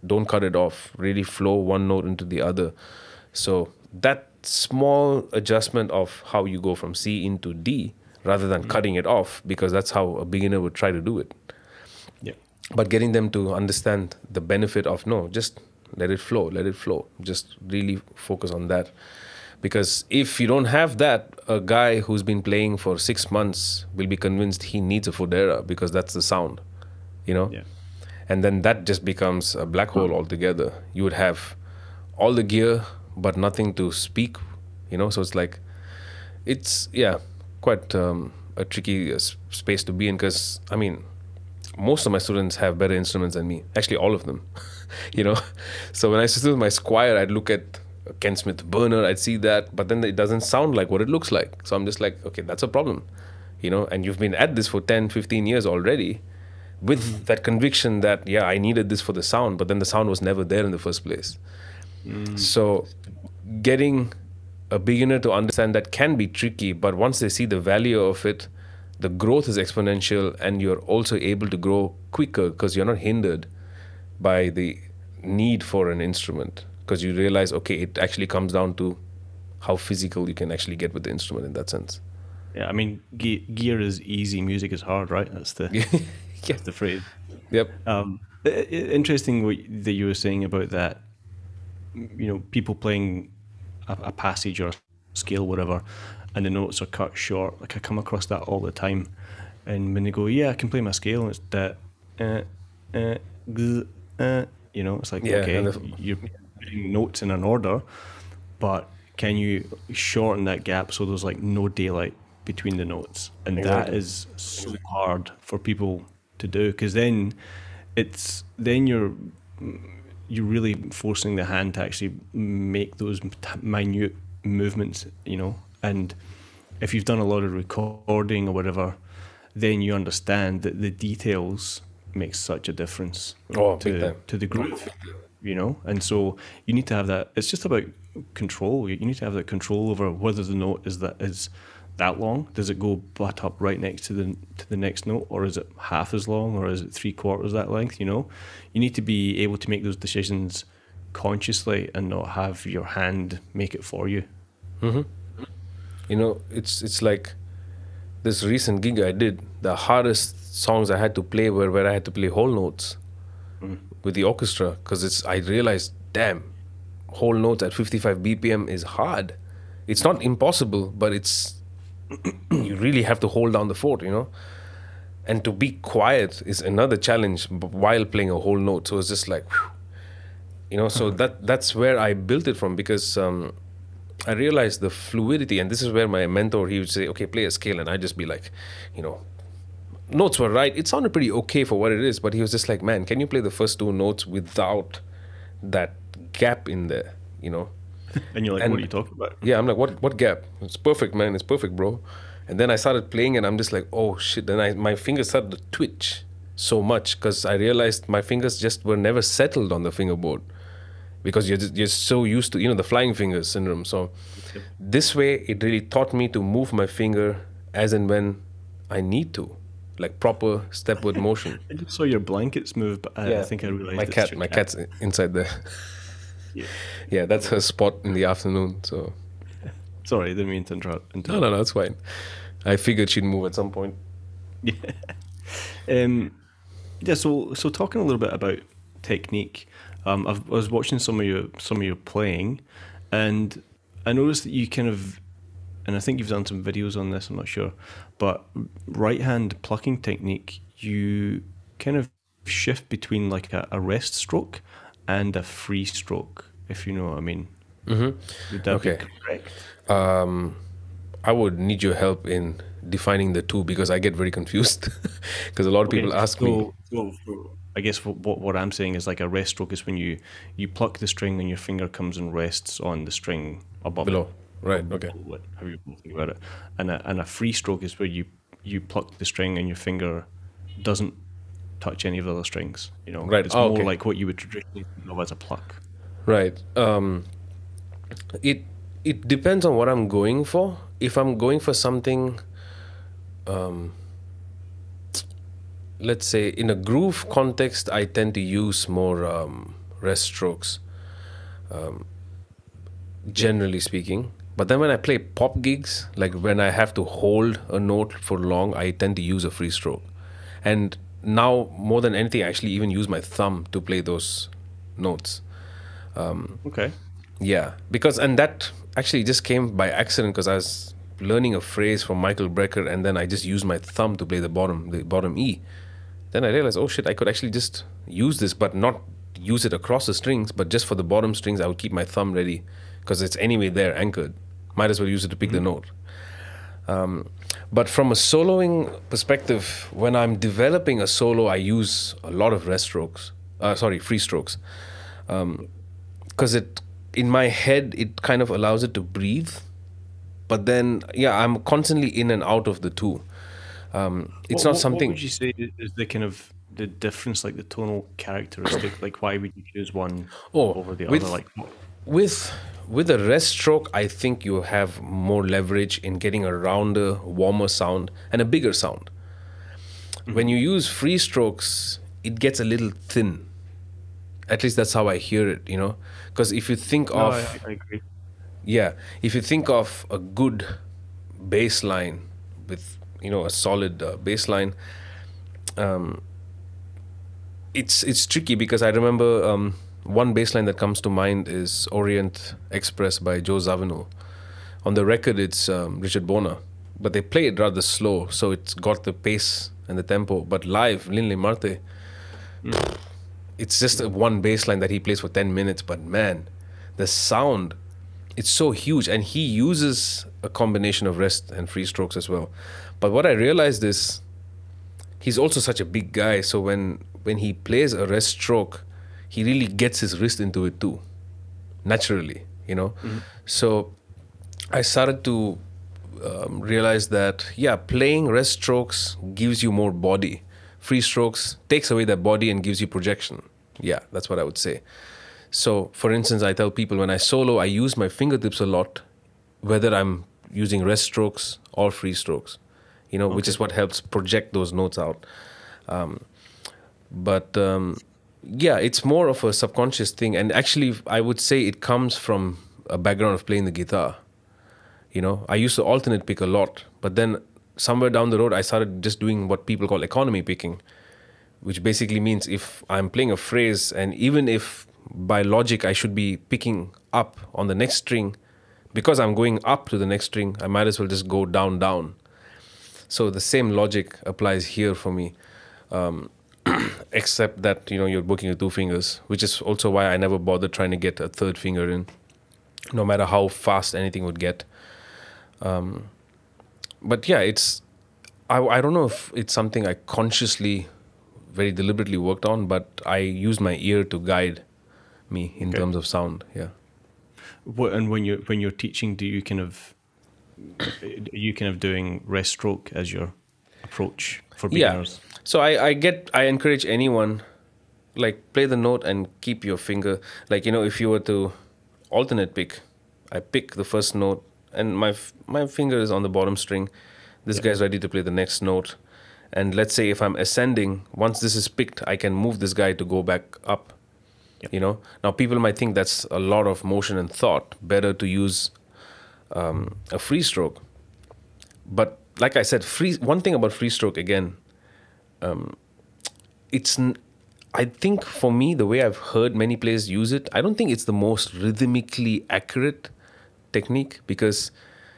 Don't cut it off. Really flow one note into the other. So that small adjustment of how you go from C into D rather than mm. cutting it off, because that's how a beginner would try to do it. Yeah. But getting them to understand the benefit of no, just let it flow, let it flow. Just really focus on that. Because if you don't have that, a guy who's been playing for six months will be convinced he needs a Fodera because that's the sound, you know? Yeah. and then that just becomes a black hole altogether you would have all the gear but nothing to speak you know so it's like it's yeah quite um, a tricky uh, space to be in because i mean most of my students have better instruments than me actually all of them *laughs* you know so when i used to do my Squier i'd look at ken smith burner i'd see that but then it doesn't sound like what it looks like. So i'm just like okay that's a problem you know? And you've been at this for 10 15 years already with mm-hmm. that conviction that yeah i needed this for the sound but then the sound was never there in the first place. Mm. So getting a beginner to understand that can be tricky but once they see the value of it the growth is exponential and you're also able to grow quicker because you're not hindered by the need for an instrument because you realize okay it actually comes down to how physical you can actually get with the instrument in that sense Yeah, I mean, ge- gear is easy, music is hard, right? That's the *laughs* yeah that's the phrase. yep Um, interesting what that you were saying about that. You know, people playing a, a passage or a scale, whatever, and the notes are cut short. Like I come across that all the time. And when they go, "Yeah, I can play my scale," and it's that, uh, uh, gz, uh, you know, it's like Yeah, okay, if- you're putting notes in an order, but can you shorten that gap so there's like no daylight between the notes? And that is so hard for people to do because then it's then you're you're really forcing the hand to actually make those minute movements, you know. And if you've done a lot of recording or whatever, then you understand that the details make such a difference Oh, to to the groove, you know. And so you need to have that. It's just about control. You need to have that control over whether the note is that is that long. Does it go butt up right next to the to the next note, or is it half as long, or is it three quarters that length? You know, you need to be able to make those decisions consciously and not have your hand make it for you. Mm-hmm. you know it's it's like this recent gig i did the hardest songs i had to play were where i had to play whole notes with the orchestra because it's i realized damn whole notes at 55 bpm is hard. It's not impossible but it's *clears throat* you really have to hold down the fort you know? And to be quiet is another challenge while playing a whole note. So it's just like whew. you know? So *laughs* that that's where i built it from because um, i realized the fluidity and this is where my mentor he would say okay play a scale and i'd just be like you know notes were right it sounded pretty okay for what it is but he was just like man can you play the first two notes without that gap in there you know *laughs* And you're like, And- what are you talking about? yeah, I'm like, what what gap? It's perfect, man. It's perfect, bro. And then I started playing, and I'm just like, oh shit. Then I my fingers started to twitch so much because I realized my fingers just were never settled on the fingerboard because you're just, you're so used to you know the flying fingers syndrome. So this way, it really taught me to move my finger as and when I need to, like proper stepward motion. *laughs* I just saw your blankets move, but I, I think I realized my cat. My cat's inside there. *laughs* Yeah. *laughs* yeah, that's her spot in the afternoon. So. Sorry, I didn't mean to interrupt. No, no, no, it's fine. I figured she'd move at some point. Yeah. Um, yeah. So, so talking a little bit about technique, um, I've, I was watching some of your some of your playing, and I noticed that you kind of, and I think you've done some videos on this. I'm not sure, but right hand plucking technique, you kind of shift between like a, a rest stroke and a free stroke, if you know what I mean. Mm-hmm. Would that Okay. be correct? Um, I would need your help in defining the two because I get very confused. *laughs* Because a lot of people Okay, ask me. so- so- so I guess what, what what I'm saying is like a rest stroke is when you you pluck the string and your finger comes and rests on the string above Below. it. Right, okay. What- How you think about it? And a and a free stroke is where you you pluck the string and your finger doesn't touch any of the other strings. You know, Right, It's oh, more okay. like what you would traditionally think of as a pluck. Right. Um, it it depends on what I'm going for. If I'm going for something, um, let's say in a groove context, I tend to use more um, rest strokes. Um, generally speaking. But then when I play pop gigs, like when I have to hold a note for long, I tend to use a free stroke. And now, more than anything, I actually even use my thumb to play those notes. Um, okay. Yeah, because and that actually just came by accident because I was learning a phrase from Michael Brecker and then I just used my thumb to play the bottom, the bottom E. Then I realized, oh shit, I could actually just use this, but not use it across the strings, but just for the bottom strings, I would keep my thumb ready because it's anyway there anchored. Might as well use it to pick the note. Um, but from a soloing perspective, when I'm developing a solo, I use a lot of rest strokes. Uh, sorry, free strokes because it in my head it kind of allows it to breathe but then yeah i'm constantly in and out of the two um, it's What- not what- something What would you say is- is the kind of the difference, like the tonal characteristic? like, why would you choose one Oh, over the with- other? Like, with with a rest stroke i think you have more leverage in getting a rounder warmer sound and a bigger sound when you use free strokes it gets a little thin at least that's how I hear it. You know, because if you think No, of I, I agree. yeah, if you think of a good bass line with you know a solid uh, bass line, um, it's it's tricky because I remember um, one bass line that comes to mind is Orient Express by Joe Zawinul. On the record, it's um, Richard Bona, but they play it rather slow, so it's got the pace and the tempo. But live, Linley Marthe, it's just one bass line that he plays for 10 minutes, but man, the sound it's so huge and he uses a combination of rest and free strokes as well but what i realized is he's also such a big guy so when when he plays a rest stroke he really gets his wrist into it too naturally you know? So i started to um, realize that yeah playing rest strokes gives you more body. Free strokes takes away that body and gives you projection. Yeah that's what i would say. So, for instance, I tell people when I solo, I use my fingertips a lot, whether I'm using rest strokes or free strokes, you know, which is what helps project those notes out. Um, but um, yeah, it's more of a subconscious thing. And actually, I would say it comes from a background of playing the guitar. You know, I used to alternate pick a lot, but then somewhere down the road, I started just doing what people call economy picking, which basically means if I'm playing a phrase and even if by logic I should be picking up on the next string, because I'm going up to the next string, I might as well just go down, down. So the same logic applies here for me, um, *clears throat* except that you know you're booking with two fingers, which is also why I never bothered trying to get a third finger in, no matter how fast anything would get. Um, but yeah, it's I, I don't know if it's something I consciously, very deliberately worked on, but I use my ear to guide me in Okay. terms of sound. Yeah. What and when you when you're teaching, do you kind of are *coughs* you kind of doing rest stroke as your approach for beginners? Yeah. So I, I get I encourage anyone like play the note and keep your finger like you know if you were to alternate pick, I pick the first note and my my finger is on the bottom string. This guy's ready to play the next note. And let's say if I'm ascending, once this is picked, I can move this guy to go back up. You know. Now people might think that's a lot of motion and thought. Better to use um, a free stroke. But like I said, free. One thing about free stroke again, um, it's. n- I think for me, the way I've heard many players use it, I don't think it's the most rhythmically accurate technique because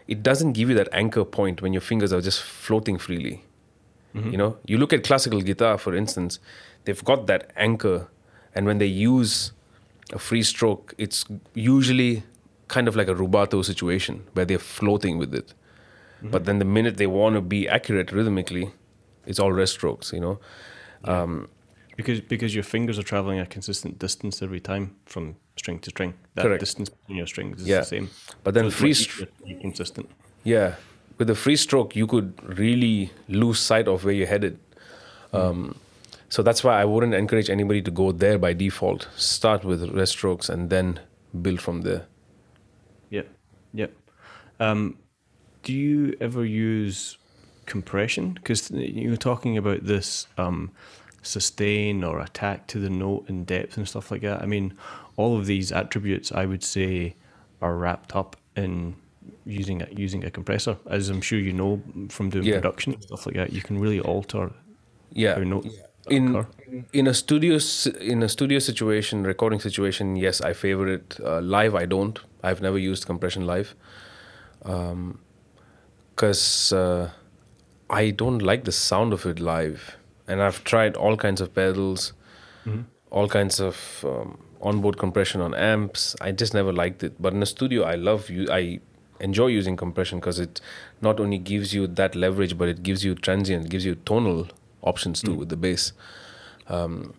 it doesn't give you that anchor point when your fingers are just floating freely. You know, you look at classical guitar, for instance, they've got that anchor, and when they use a free stroke, it's usually kind of like a rubato situation where they're floating with it. But then the minute they want to be accurate rhythmically, it's all rest strokes, you know. Um, Because because your fingers are traveling a consistent distance every time from string to string. That Correct. distance between your strings is Yeah. the same. But then So free much str- easier to be consistent. Yeah, with a free stroke, you could really lose sight of where you're headed. Um, so that's why I wouldn't encourage anybody to go there by default. Start with rest strokes and then build from there. Yeah, Yep. Um, do you ever use compression? Because you're talking about this um, sustain or attack to the note and depth and stuff like that. I mean, all of these attributes, I would say, are wrapped up in using a, using a compressor. As I'm sure you know from doing Yeah. production and stuff like that, you can really alter Yeah. how notes in occur. in a studio in a studio situation, recording situation, yes, I favor it. Uh, live, I don't. I've never used compression live, because uh, I don't like the sound of it live. And I've tried all kinds of pedals, all kinds of um, onboard compression on amps. I just never liked it. But in a studio, I love you. I enjoy using compression because it not only gives you that leverage, but it gives you transient, gives you tonal options too with the bass. Um,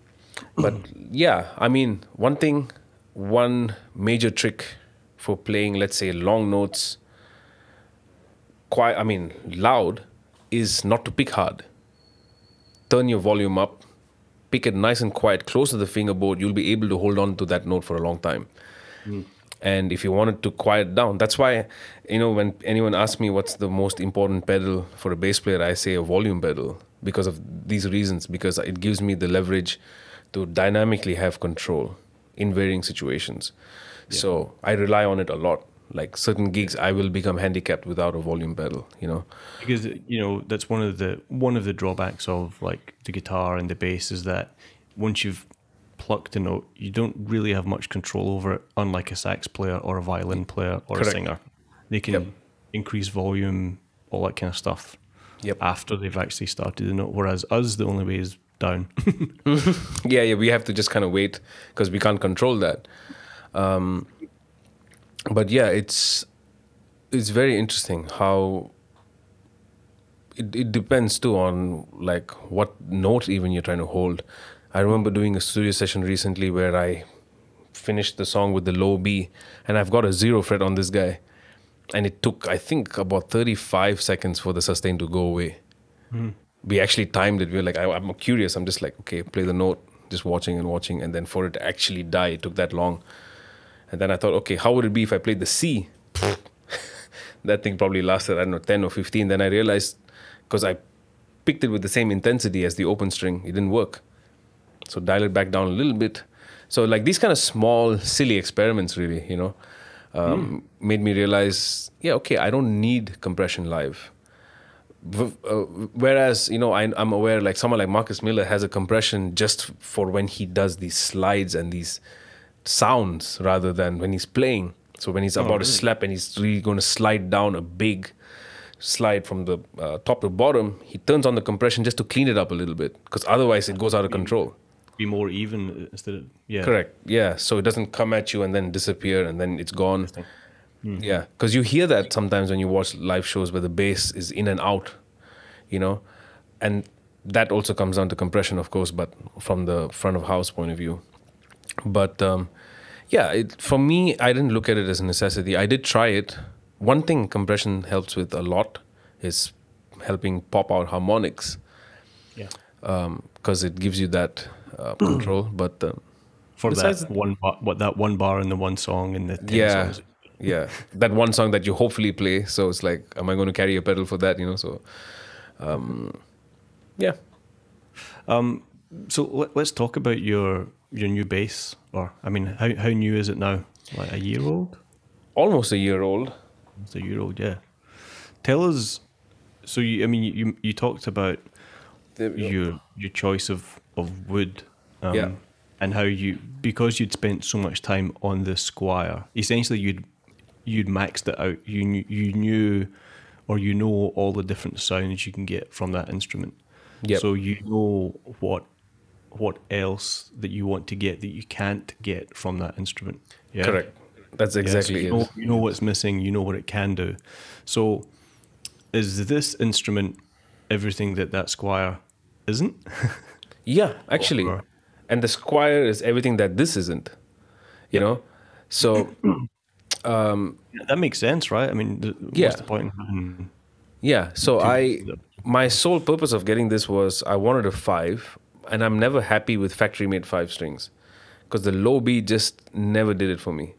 but *clears throat* yeah, I mean, one thing, one major trick for playing, let's say, long notes, quite, I mean, loud, is not to pick hard. Turn your volume up, pick it nice and quiet, close to the fingerboard. You'll be able to hold on to that note for a long time. Hmm. And if you wanted to quiet down, that's why, you know, when anyone asks me what's the most important pedal for a bass player, I say a volume pedal because of these reasons, because it gives me the leverage to dynamically have control. in varying situations. So I rely on it a lot. Like certain gigs, I will become handicapped without a volume pedal. You know. because you know that's one of the one of the drawbacks of like the guitar and the bass is that once you've plucked a note you don't really have much control over it unlike a sax player or a violin player or Correct. a singer they can Yep. increase volume all that kind of stuff Yep. after they've actually started the note whereas us the only way is down *laughs* *laughs* yeah yeah we have to just kind of wait because we can't control that um, but yeah it's it's very interesting how it, it depends too on like what note even you're trying to hold i remember doing a studio session recently where i finished the song with the low b and i've got a zero fret on this guy and it took i think about 35 seconds for the sustain to go away hmm. we actually timed it. We were like, I, I'm curious. I'm just like, okay, play the note, just watching and watching, and then for it to actually die, it took that long. And then I thought, okay, how would it be if I played the C? *laughs* that thing probably lasted, I don't know, 10 or 15. Then I realized, because I picked it with the same intensity as the open string, it didn't work. So dial it back down a little bit. So like these kind of small, silly experiments, really, you know, um, made me realize, yeah, okay, I don't need compression live v- uh, whereas you know I, i'm aware like someone like marcus miller has a compression just for when he does these slides and these sounds rather than when he's playing so when he's about to slap and he's really going to slide down a big slide from the uh, top to bottom he turns on the compression just to clean it up a little bit because otherwise it goes out of control be more even instead of yeah Correct. Yeah. So it doesn't come at you and then disappear and then it's gone. Yeah. Because you hear that sometimes when you watch live shows where the bass is in and out, you know, and that also comes down to compression, of course, but from the front of house point of view. But um, yeah, it, for me, I didn't look at it as a necessity. I did try it. One thing compression helps with a lot is helping pop out harmonics yeah because it gives you that uh, *clears throat* control. But um, for that one bar, what that one bar in the one song and the 10 yeah songs. yeah that one song that you hopefully play so it's like am i going to carry a pedal for that you know so um yeah So let, let's talk about your your new bass. Or I mean, how how new is it now? Like a year old? almost a year old It's a year old, yeah. Tell us. So you, I mean, you you talked about your your choice of of wood. Um, Yeah. And how you because you'd spent so much time on the Squier, essentially you'd you'd maxed it out. You knew you knew, or you know all the different sounds you can get from that instrument. Yep. So you know what what else that you want to get that you can't get from that instrument. Yeah. correct that's Yeah, so exactly you it know, you know what's missing. You know what it can do. So, is this instrument everything that that Squier isn't? *laughs* yeah actually Or- and the Squier is everything that this isn't you know so *clears throat* um, that makes sense, right? I mean, th- Yeah. what's the point? in Yeah. So I, my sole purpose of getting this was I wanted a five, and I'm never happy with factory made five strings, because the low B just never did it for me.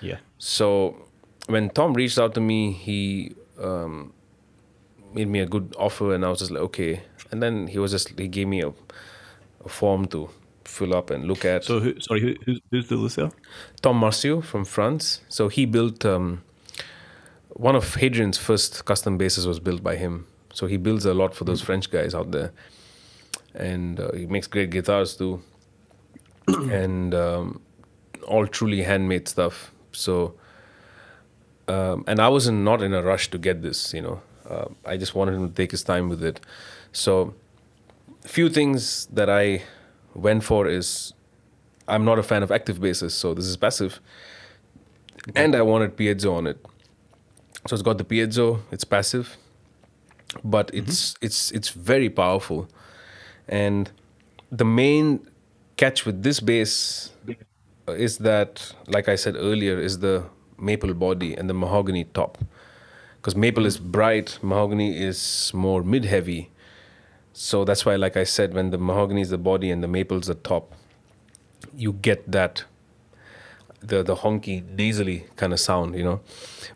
Yeah. So when Tom reached out to me, he um, made me a good offer, and I was just like, okay. And then he was just he gave me a, a form to fill up and look at. So, who, sorry, who, who's, who's the luthier? Tom Marcio from France. So he built um, one of Hadrien's first custom basses was built by him. So he builds a lot for those French guys out there, and uh, he makes great guitars too, *clears throat* and um, all truly handmade stuff. So, um, and I was in, not in a rush to get this. You know, uh, I just wanted him to take his time with it. So, few things that I went for is I'm not a fan of active basses, so this is passive. And I wanted piezo on it. So it's got the piezo, it's passive, but it's it's it's very powerful. And the main catch with this bass is that, like I said earlier, is the maple body and the mahogany top. Because maple is bright, mahogany is more mid heavy. So that's why, like I said, when the mahogany is the body and the maple's the top, you get that the the honky nasally kind of sound, you know,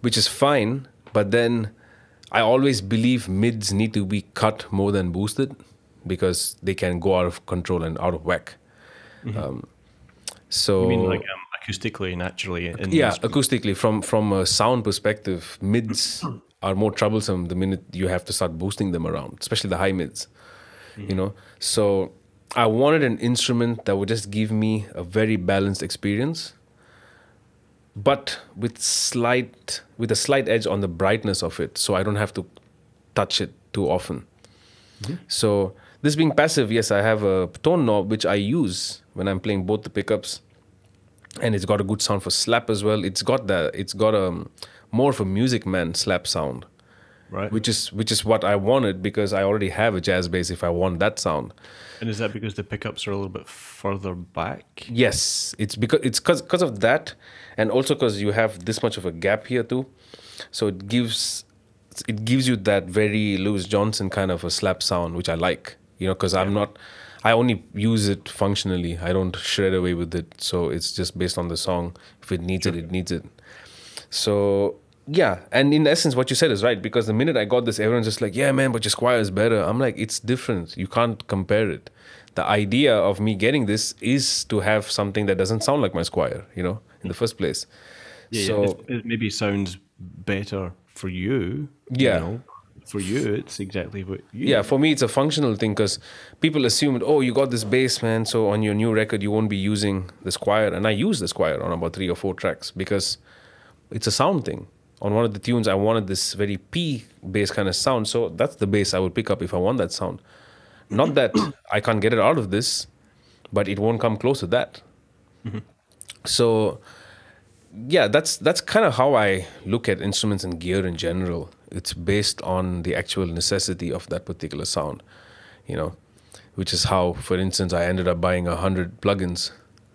which is fine. But then I always believe mids need to be cut more than boosted because they can go out of control and out of whack. Um, So I mean, like um, acoustically, naturally. In yeah, acoustically, from from a sound perspective, mids *clears throat* are more troublesome the minute you have to start boosting them around, especially the high mids. You know, so I wanted an instrument that would just give me a very balanced experience, but with slight with a slight edge on the brightness of it, so I don't have to touch it too often. So this being passive, yes, I have a tone knob which I use when I'm playing both the pickups, and it's got a good sound for slap as well. It's got that. It's got a more of a Music Man slap sound, right. which is which is what I wanted because I already have a jazz bass. If I want that sound, and is that because the pickups are a little bit further back? yes, it's because it's because of that, and also because you have this much of a gap here too, so it gives it gives you that very Louis Johnson kind of a slap sound, which I like. You know, because I'm not. I only use it functionally. I don't shred away with it. So it's just based on the song. If it needs it, it needs it. So yeah, and in essence, what you said is right because the minute I got this, everyone's just like, "Yeah, man, but your Squier is better." I'm like, it's different. You can't compare it. The idea of me getting this is to have something that doesn't sound like my Squier, you know, in the first place. Yeah, so yeah. It, it maybe sounds better for you. you Yeah. know. For you, it's exactly what you. yeah, for me, it's a functional thing because people assumed, oh, you got this bass, man, so on your new record, you won't be using the Squier, And I use the Squier on about three or four tracks because it's a sound thing. On one of the tunes, I wanted this very P bass kind of sound. So that's the bass I would pick up if I want that sound. Not that *coughs* I can't get it out of this, but it won't come close to that. Mm-hmm. So yeah, that's that's kind of how I look at instruments and gear in general. It's based on the actual necessity of that particular sound, you know, which is how, for instance, I ended up buying a hundred plugins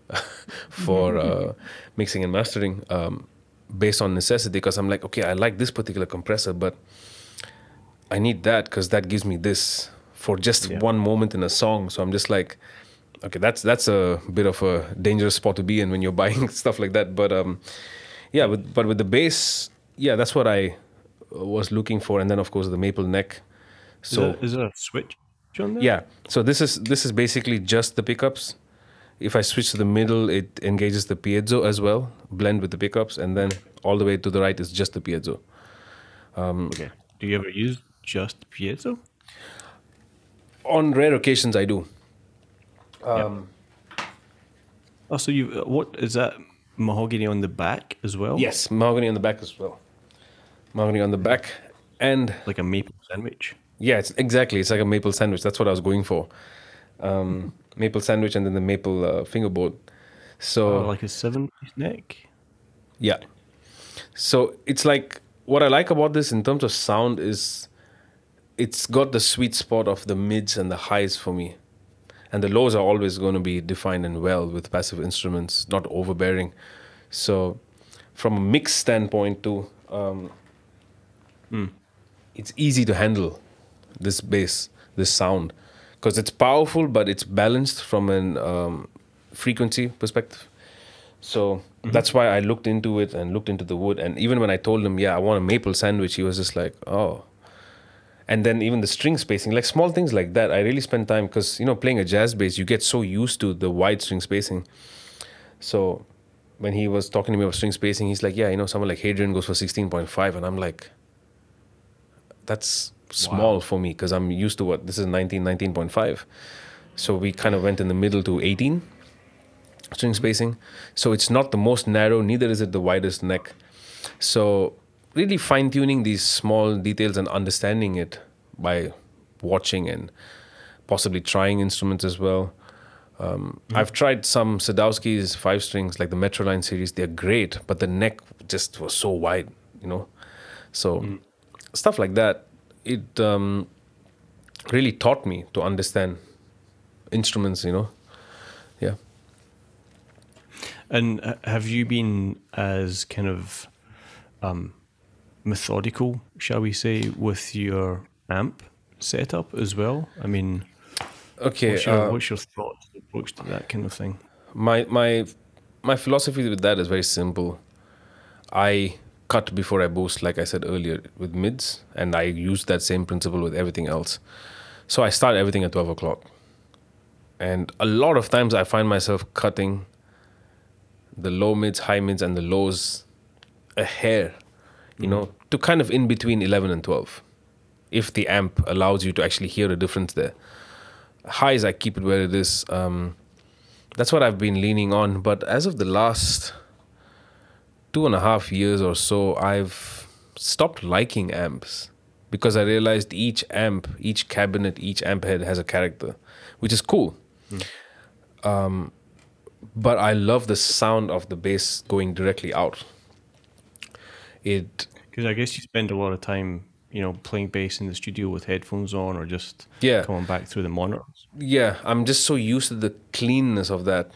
*laughs* for *laughs* uh, mixing and mastering um, based on necessity because I'm like, okay, I like this particular compressor, but I need that because that gives me this for just Yeah. one moment in a song. So I'm just like, okay, that's that's a bit of a dangerous spot to be in when you're *laughs* buying stuff like that. But um, yeah, with, but with the bass, yeah, that's what I was looking for, and then of course the maple neck. So is there a switch on there? yeah, so this is this is basically just the pickups. If I switch to the middle, it engages the piezo as well, blend with the pickups, and then all the way to the right is just the piezo. Um, Okay. Do you ever use just piezo? On rare occasions, I do. Oh, so you what is that mahogany on the back as well? Yes, mahogany on the back as well. Mahogany on the back, and like a maple sandwich. yeah, it's exactly. It's like a maple sandwich. That's what I was going for. Um, maple sandwich and then the maple uh, fingerboard. So Oh, like a seven-piece neck. Yeah. So it's like what I like about this in terms of sound is it's got the sweet spot of the mids and the highs for me. And the lows are always going to be defined and well with passive instruments, not overbearing. So from a mix standpoint too, um, it's easy to handle this bass, this sound, because it's powerful, but it's balanced from an um, frequency perspective. So that's why I looked into it and looked into the wood. And even when I told him, yeah, I want a maple sandwich, he was just like, oh. And then even the string spacing, like small things like that, I really spend time because, you know, playing a jazz bass, you get so used to the wide string spacing. So when he was talking to me about string spacing, he's like, yeah, you know, someone like Hadrien goes for 16.5. And I'm like, that's small for me because I'm used to what this is 19, 19.5. So we kind of went in the middle to 18 string spacing. So it's not the most narrow, neither is it the widest neck. So really fine tuning these small details and understanding it by watching and possibly trying instruments as well. Um, I've tried some Sadowski's five strings, like the Metroline series. They're great, but the neck just was so wide, you know. So stuff like that, it um, really taught me to understand instruments, you know. Yeah. And have you been as kind of um, methodical, shall we say, with your amp setup as well? I mean, Okay. what's your, uh, what's your thoughts approach to that kind of thing? my my my philosophy with that is very simple. I cut before I boost, like I said earlier, with mids, and I use that same principle with everything else. So I start everything at twelve o'clock, and a lot of times I find myself cutting the low mids, high mids, and the lows a hair, you know, to kind of in between 11 and 12. If the amp allows you to actually hear a difference there. Highs, I keep it where it is. Um, that's what I've been leaning on. But as of the last two and a half years or so, I've stopped liking amps because I realized each amp, each cabinet, each amp head has a character, which is cool. Um, but I love the sound of the bass going directly out. It Because I guess you spend a lot of time, you know, playing bass in the studio with headphones on or just Yeah. coming back through the monitors. yeah, I'm just so used to the cleanness of that.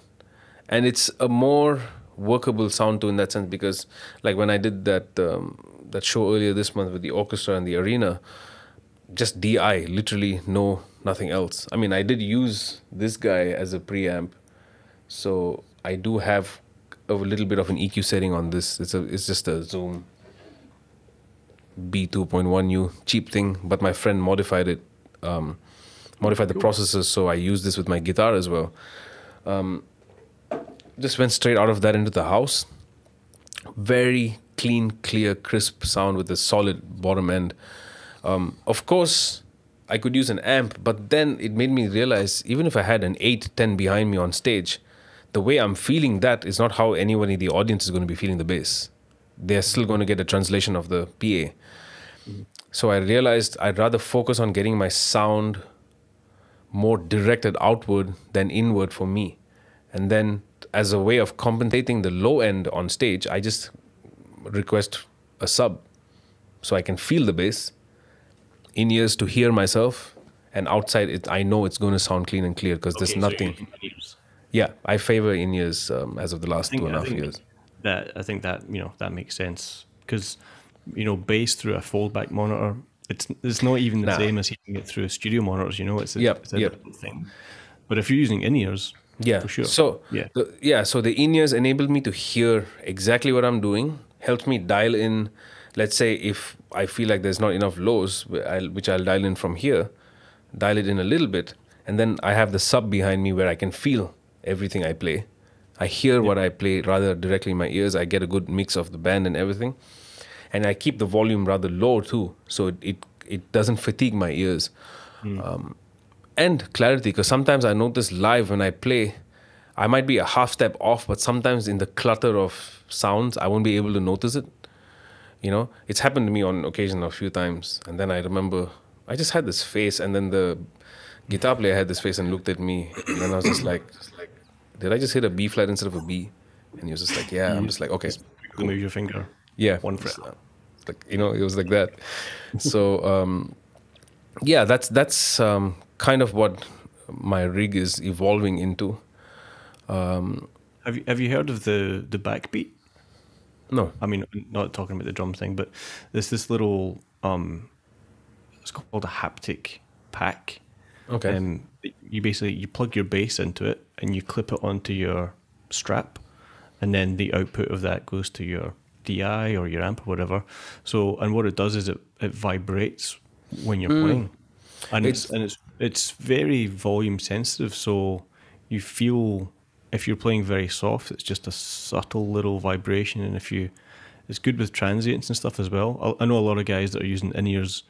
And it's a more workable sound too in that sense because like when I did that um, that show earlier this month with the orchestra and the arena, just DI, literally no nothing else. I mean I did use this guy as a preamp. So I do have a little bit of an EQ setting on this. It's a it's just a Zoom B2.1U cheap thing, but my friend modified it, um, modified the processors, so I use this with my guitar as well. Um, just went straight out of that into the house. Very clean, clear, crisp sound with a solid bottom end. Um, of course, I could use an amp, but then it made me realize even if I had an 8, 10 behind me on stage, the way I'm feeling that is not how anyone in the audience is going to be feeling the bass. They're still going to get a translation of the PA. So I realized I'd rather focus on getting my sound more directed outward than inward for me. And then, as a way of compensating the low end on stage, I just request a sub so I can feel the bass in ears to hear myself, and outside it, I know it's going to sound clean and clear because there's nothing. Yeah, I favor in ears um, as of the last two and a half years. That I think that you know that makes sense because you know bass through a foldback monitor. It's it's not even the Nah. same as hearing it through a studio monitors. You know, it's a, Yep, it's a yep. different thing. But if you're using in ears, Yeah, for sure. So Yeah. the, yeah, so the in ears enabled me to hear exactly what I'm doing. Helped me dial in. Let's say if I feel like there's not enough lows, I'll, which I'll dial in from here, dial it in a little bit, and then I have the sub behind me where I can feel everything I play. I hear what I play rather directly in my ears. I get a good mix of the band and everything, and I keep the volume rather low too, so it it, it doesn't fatigue my ears hmm. um, and clarity because sometimes I notice live when I play, I might be a half step off, but sometimes in the clutter of sounds, I won't be able to notice it. You know, it's happened to me on occasion a few times, and then I remember I just had this face, and then the guitar player had this face and looked at me, and then I was just like, "Did I just hit a B flat instead of a B?" And he was just like, "Yeah." I'm just like, "Okay." move your finger. Yeah, One fret. Like you know, it was like that. so um, yeah, that's that's um, kind of what my rig is evolving into. Have you have you heard of the the backbeat? No, I mean, not talking about the drum thing, but there's this little um, it's called a haptic pack. okay, Um, you basically you plug your bass into it and you clip it onto your strap, and then the output of that goes to your DI or your amp or whatever. So, and what it does is it, it vibrates when you're playing, and it's, It's- and it's it's very volume sensitive. So you feel if you're playing very soft, it's just a subtle little vibration, and if you it's good with transients and stuff as well. I, I know a lot of guys that are using in ears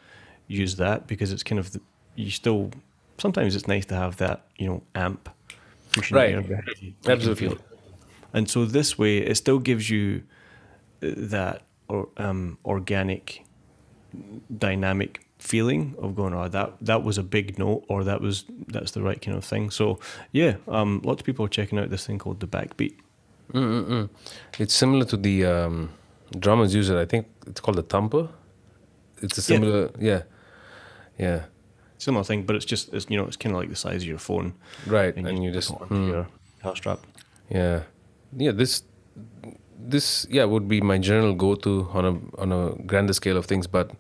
use that because it's kind of the, you still sometimes it's nice to have that you know amp pushing Right. air behind you. You can Absolutely. feel. And so this way, it still gives you uh, that or um, organic, dynamic feeling of going, oh, that that was a big note, or that was that's the right kind of thing. So yeah, um, lots of people are checking out this thing called the backbeat. Mm-mm-mm. it's similar to the um, drummers use it. I think it's called the thumper. It's a similar, yeah, yeah, Similar thing, but it's just it's you know it's kind of like the size of your phone, right. and, And you clip just, hmm. your hair strap. Yeah, yeah. This, this, yeah, would be my general go-to on a on a grander scale of things. But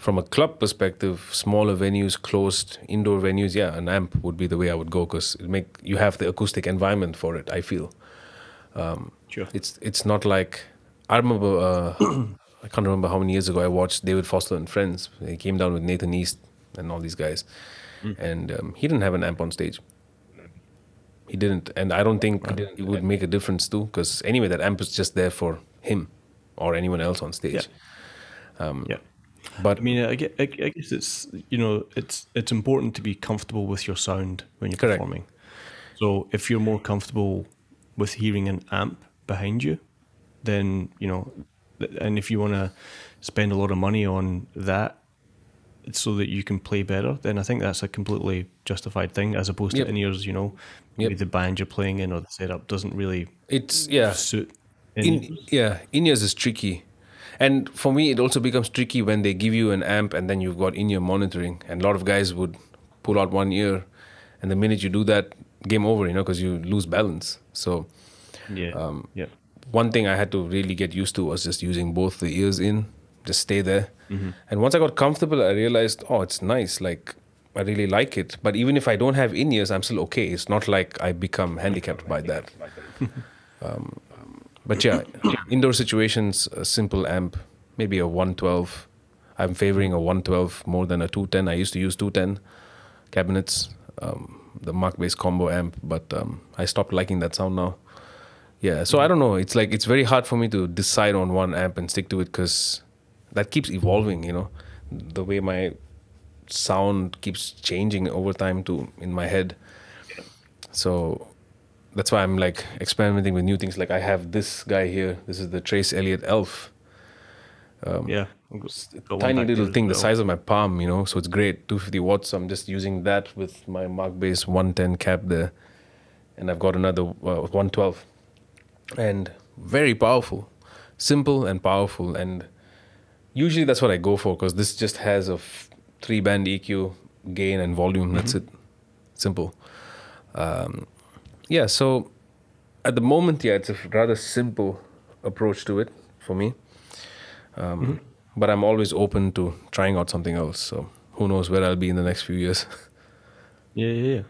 from a club perspective, smaller venues, closed indoor venues, yeah, an amp would be the way I would go because it make you have the acoustic environment for it. I feel Sure. it's it's not like I remember. Uh, *coughs* I can't remember how many years ago I watched David Foster and Friends. He came down with Nathan East and all these guys, and um, he didn't have an amp on stage. he didn't, and I don't think it would make a difference too, because anyway, that amp is just there for him or anyone else on stage. Yeah. yeah. But I mean, I gue- I guess it's you know it's it's important to be comfortable with your sound when you're Correct. performing. So if you're more comfortable with hearing an amp behind you, then you know, and if you want to spend a lot of money on that so that you can play better, then I think that's a completely justified thing, as opposed Yep. to in ears. You know, maybe Yep. the band you're playing in or the setup doesn't really it's yeah, suit. in in yeah, in-ears is tricky. And for me, it also becomes tricky when they give you an amp and then you've got in-ear monitoring. And a lot of guys would pull out one ear, and the minute you do that, game over, you know, because you lose balance. So yeah, um, yeah. one thing I had to really get used to was just using both the ears in, just stay there. And once I got comfortable, I realized, oh, it's nice. Like I really like it. But even if I don't have in ears, I'm still okay. It's not like I become handicapped by that. *laughs* um, but yeah, *coughs* indoor situations, a simple amp, maybe a 112. I'm favoring a 112 more than a 210. I used to use 210 cabinets, um, the Markbass combo amp, but um, I stopped liking that sound now. Yeah, so I don't know. It's like it's very hard for me to decide on one amp and stick to it because that keeps evolving. You know, the way my sound keeps changing over time to in my head. So that's why I'm like experimenting with new things. Like I have this guy here. This is the Trace Elliot Elf. yeah, got one Tiny little thing, the size of my palm. You know, so it's great. 250 watts. So I'm just using that with my Markbass 110 cap there, and I've got another uh, 112, and very powerful, simple and powerful. And usually that's what I go for because this just has a f- three band EQ, gain and volume. That's it. Simple. Um, yeah. So at the moment, yeah, it's a rather simple approach to it for me. Um, But I'm always open to trying out something else. So who knows where I'll be in the next few years. *laughs* Yeah, yeah, yeah.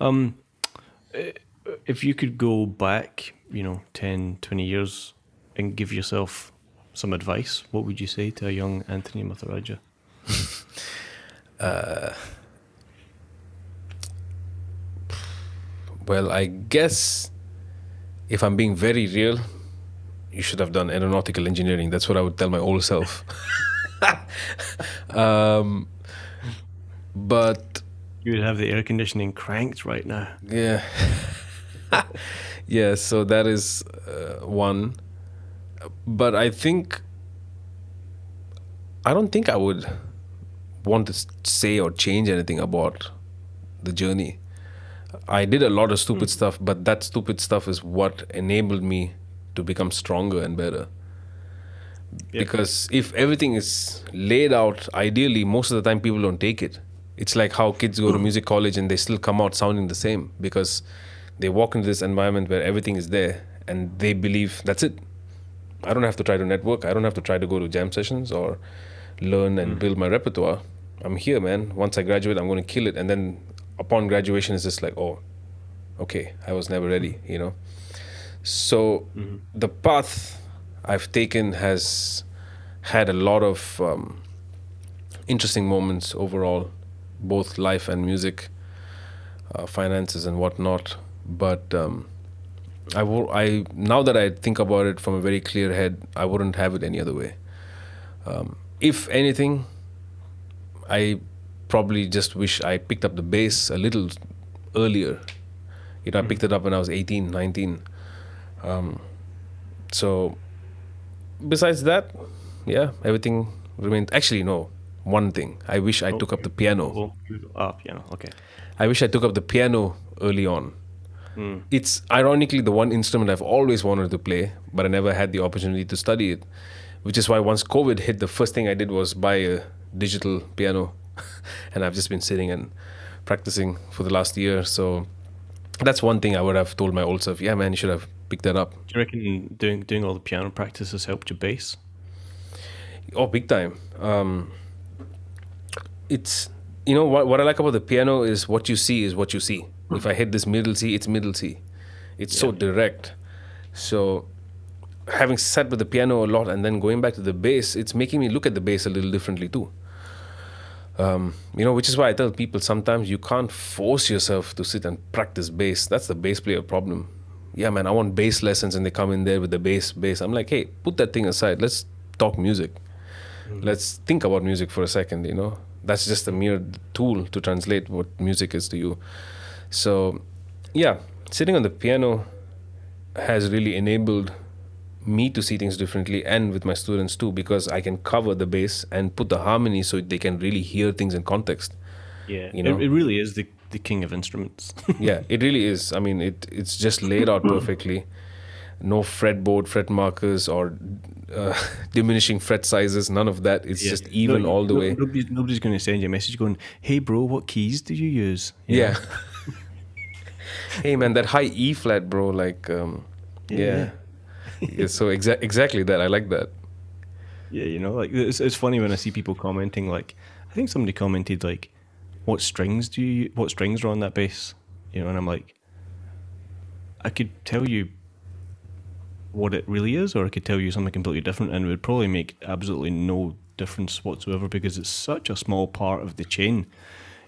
Um, eh, if you could go back, you know, 10, 20 years and give yourself some advice, what would you say to a young Anthony Muthurajah? *laughs* well, I guess if I'm being very real, you should have done aeronautical engineering. That's what I would tell my old self. *laughs* um, but You would have the air conditioning cranked right now. yeah, *laughs* yeah. So that is uh, one. But I think I don't think I would want to say or change anything about the journey. I did a lot of stupid hmm. stuff, but that stupid stuff is what enabled me to become stronger and better. Yeah. Because if everything is laid out ideally, most of the time people don't take it. It's like how kids go to hmm. music college and they still come out sounding the same because they walk into this environment where everything is there and they believe that's it. I don't have to try to network. I don't have to try to go to jam sessions or learn and hmm. build my repertoire. I'm here, man. Once I graduate, I'm going to kill it. And then upon graduation, it's just like, oh, okay, I was never ready, you know? So the path I've taken has had a lot of um, interesting moments overall, both life and music, uh, finances and whatnot. But um, I will. I now that I think about it from a very clear head, I wouldn't have it any other way. Um, if anything, I probably just wish I picked up the bass a little earlier. You know, I picked it up when I was 18, 19. Um, so, besides that, yeah, everything remained. Actually, no. One thing, I wish I took up the piano. Oh, ah, piano. Okay. I wish I took up the piano early on. It's ironically the one instrument I've always wanted to play, but I never had the opportunity to study it. Which is why once COVID hit, the first thing I did was buy a digital piano, *laughs* and I've just been sitting and practicing for the last year. So that's one thing I would have told my old self. Yeah, man, you should have picked that up. Do you reckon doing doing all the piano practice has helped your bass? Oh, big time. Um, it's you know what what I like about the piano is what you see is what you see. If I hit this middle C, it's middle C. It's so direct. So having sat with the piano a lot and then going back to the bass, it's making me look at the bass a little differently too. Um, you know, which is why I tell people sometimes you can't force yourself to sit and practice bass. That's the bass player problem. Yeah, man, I want bass lessons, and they come in there with the bass, bass. I'm like, hey, put that thing aside. Let's talk music. Mm-hmm. Let's think about music for a second. You know, that's just a mere tool to translate what music is to you. So, yeah, sitting on the piano has really enabled me to see things differently and with my students too because I can cover the bass and put the harmony so they can really hear things in context. Yeah, you know, it, it really is the the king of instruments. *laughs* yeah, it really is. I mean, it it's just laid out perfectly. No fretboard, fret markers, or uh, *laughs* diminishing fret sizes. None of that. It's yeah. just even no, all the no, way. Nobody's, nobody's going to send you a message going, "Hey, bro, what keys do you use?" yeah. *laughs* hey, man, that high E flat, bro. Like, um, yeah. yeah yeah, so exa- exactly that. I like that. Yeah, you know, like it's, it's funny when I see people commenting. Like, I think somebody commented like, "What strings do you? What strings are on that bass?" You know, and I'm like, I could tell you what it really is, or I could tell you something completely different, and it would probably make absolutely no difference whatsoever because it's such a small part of the chain.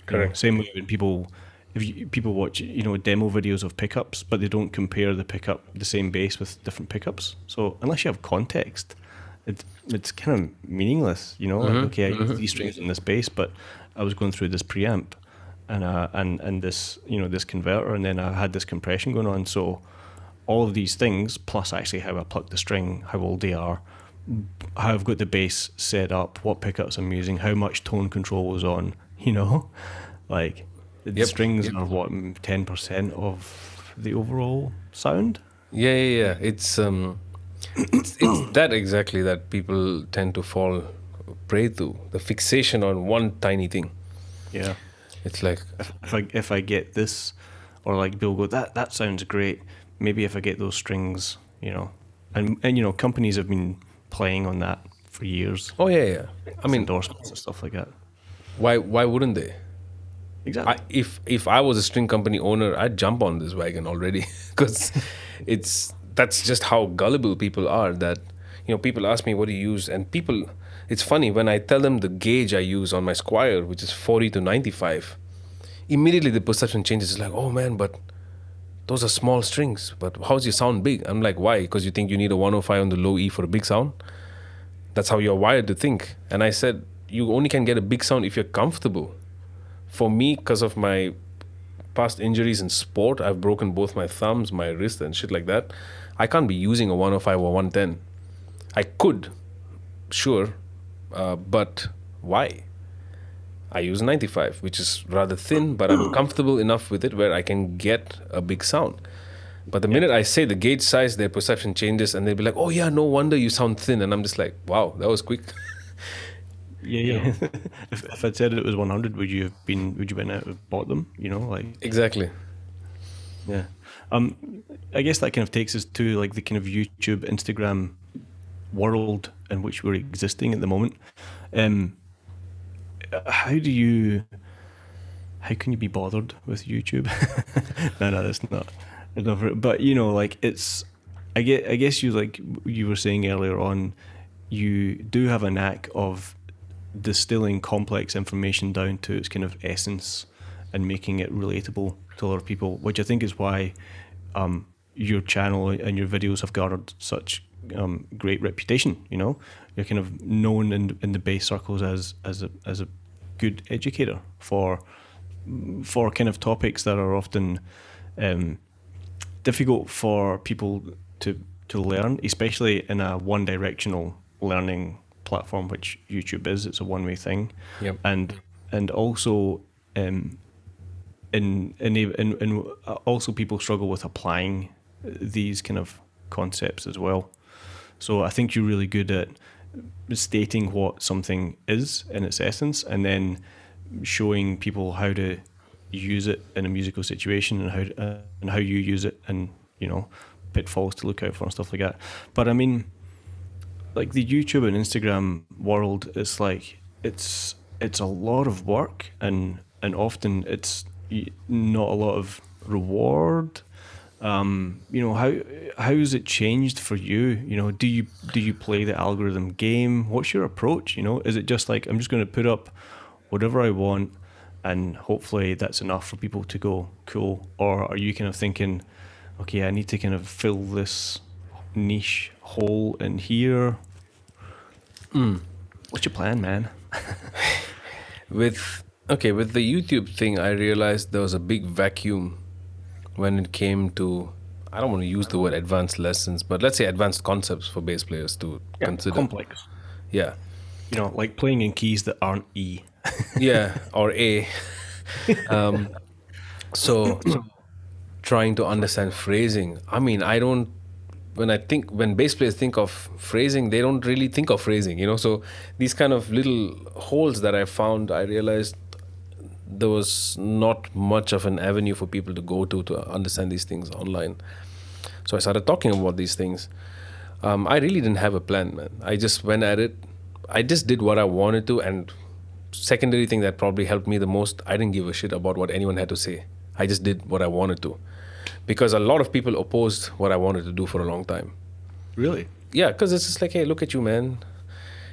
Correct. You know, same way when people if you, people watch you know demo videos of pickups, but they don't compare the pickup the same bass with different pickups. So unless you have context, it, it's kind of meaningless. You know, mm-hmm. like, okay, I mm-hmm. use these strings in this bass, but I was going through this preamp and uh, and and this you know this converter, and then I had this compression going on. So all of these things, plus actually how I pluck the string, how old they are, how I've got the bass set up, what pickups I'm using, how much tone control was on. *laughs* You know, like the yep. strings yep. are what ten percent of the overall sound. Yeah, yeah, yeah. It's um, it's, it's *coughs* that exactly that people tend to fall prey to the fixation on one tiny thing. Yeah, it's like if, if I if I get this, or like Bill go that that sounds great. Maybe if I get those strings, you know, and and you know companies have been playing on that for years. Oh yeah, yeah. I mean endorsements and stuff like that. Why why wouldn't they? Exactly. I, if if I was a string company owner, I'd jump on this wagon already *laughs* because it's that's just how gullible people are. That you know, people ask me what do you use, and people. It's funny when I tell them the gauge I use on my Squier, which is 40 to 95. Immediately the perception changes. It's like, oh man, but those are small strings. But how's your sound big? I'm like, why? Because you think you need a 105 on the low E for a big sound? That's how you're wired to think. And I said, you only can get a big sound if you're comfortable for me, because of my past injuries in sport, I've broken both my thumbs, my wrist, and shit like that. I can't be using a 105 or 110. I could, sure, uh, but why? I use 95, which is rather thin, but I'm *clears throat* comfortable enough with it where I can get a big sound. But the minute I say the gauge size, their perception changes and they'll be like, oh, yeah, no wonder you sound thin. And I'm just like, wow, that was quick. *laughs* Yeah, yeah. *laughs* if, if I'd said it was 100, would you have been? Would you been out have bought them? You know, like exactly. Yeah. Um, I guess that kind of takes us to like the kind of YouTube, Instagram world in which we're existing at the moment. Um, how do you? How can you be bothered with YouTube? *laughs* no, no, that's not. It's not but you know, like it's. I get. I guess you like you were saying earlier on. You do have a knack of distilling complex information down to its kind of essence and making it relatable to a lot of people, which I think is why um, your channel and your videos have garnered such um, great reputation. You know, you're kind of known in in the bass circles as as a as a good educator for for kind of topics that are often um, difficult for people to to learn, especially in a one directional learning platform, which YouTube is. It's a one way thing, yep. and and also um, in, in in in also people struggle with applying these kind of concepts as well. So I think you're really good at stating what something is in its essence, and then showing people how to use it in a musical situation and how uh, and how you use it and you know pitfalls to look out for and stuff like that. But I mean like the YouTube and Instagram world is like it's it's a lot of work and and often it's not a lot of reward. Um, you know how how has it changed for you? You know, do you do you play the algorithm game? What's your approach? You know, is it just like I'm just going to put up whatever I want, and hopefully that's enough for people to go cool? Or are you kind of thinking, okay, I need to kind of fill this niche hole in here? Mm. What's your plan, man? *laughs* with okay with the youtube thing i realized there was a big vacuum when it came to i don't want to use the word advanced lessons but let's say advanced concepts for bass players to Yeah, consider complex. yeah You know, like playing in keys that aren't E. *laughs* yeah or a *laughs* um, so trying to understand phrasing i mean i don't when i think when bass players think of phrasing they don't really think of phrasing you know? So these kind of little holes that i found i realized there was not much of an avenue for people to go to to understand these things online. So i started talking about these things. Um, i really didn't have a plan man. I just went at it. I just did what i wanted to and secondary thing that probably helped me the most i didn't give a shit about what anyone had to say. I just did what i wanted to because a lot of people opposed what i wanted to do for a long time Really? yeah because it's just like hey look at you man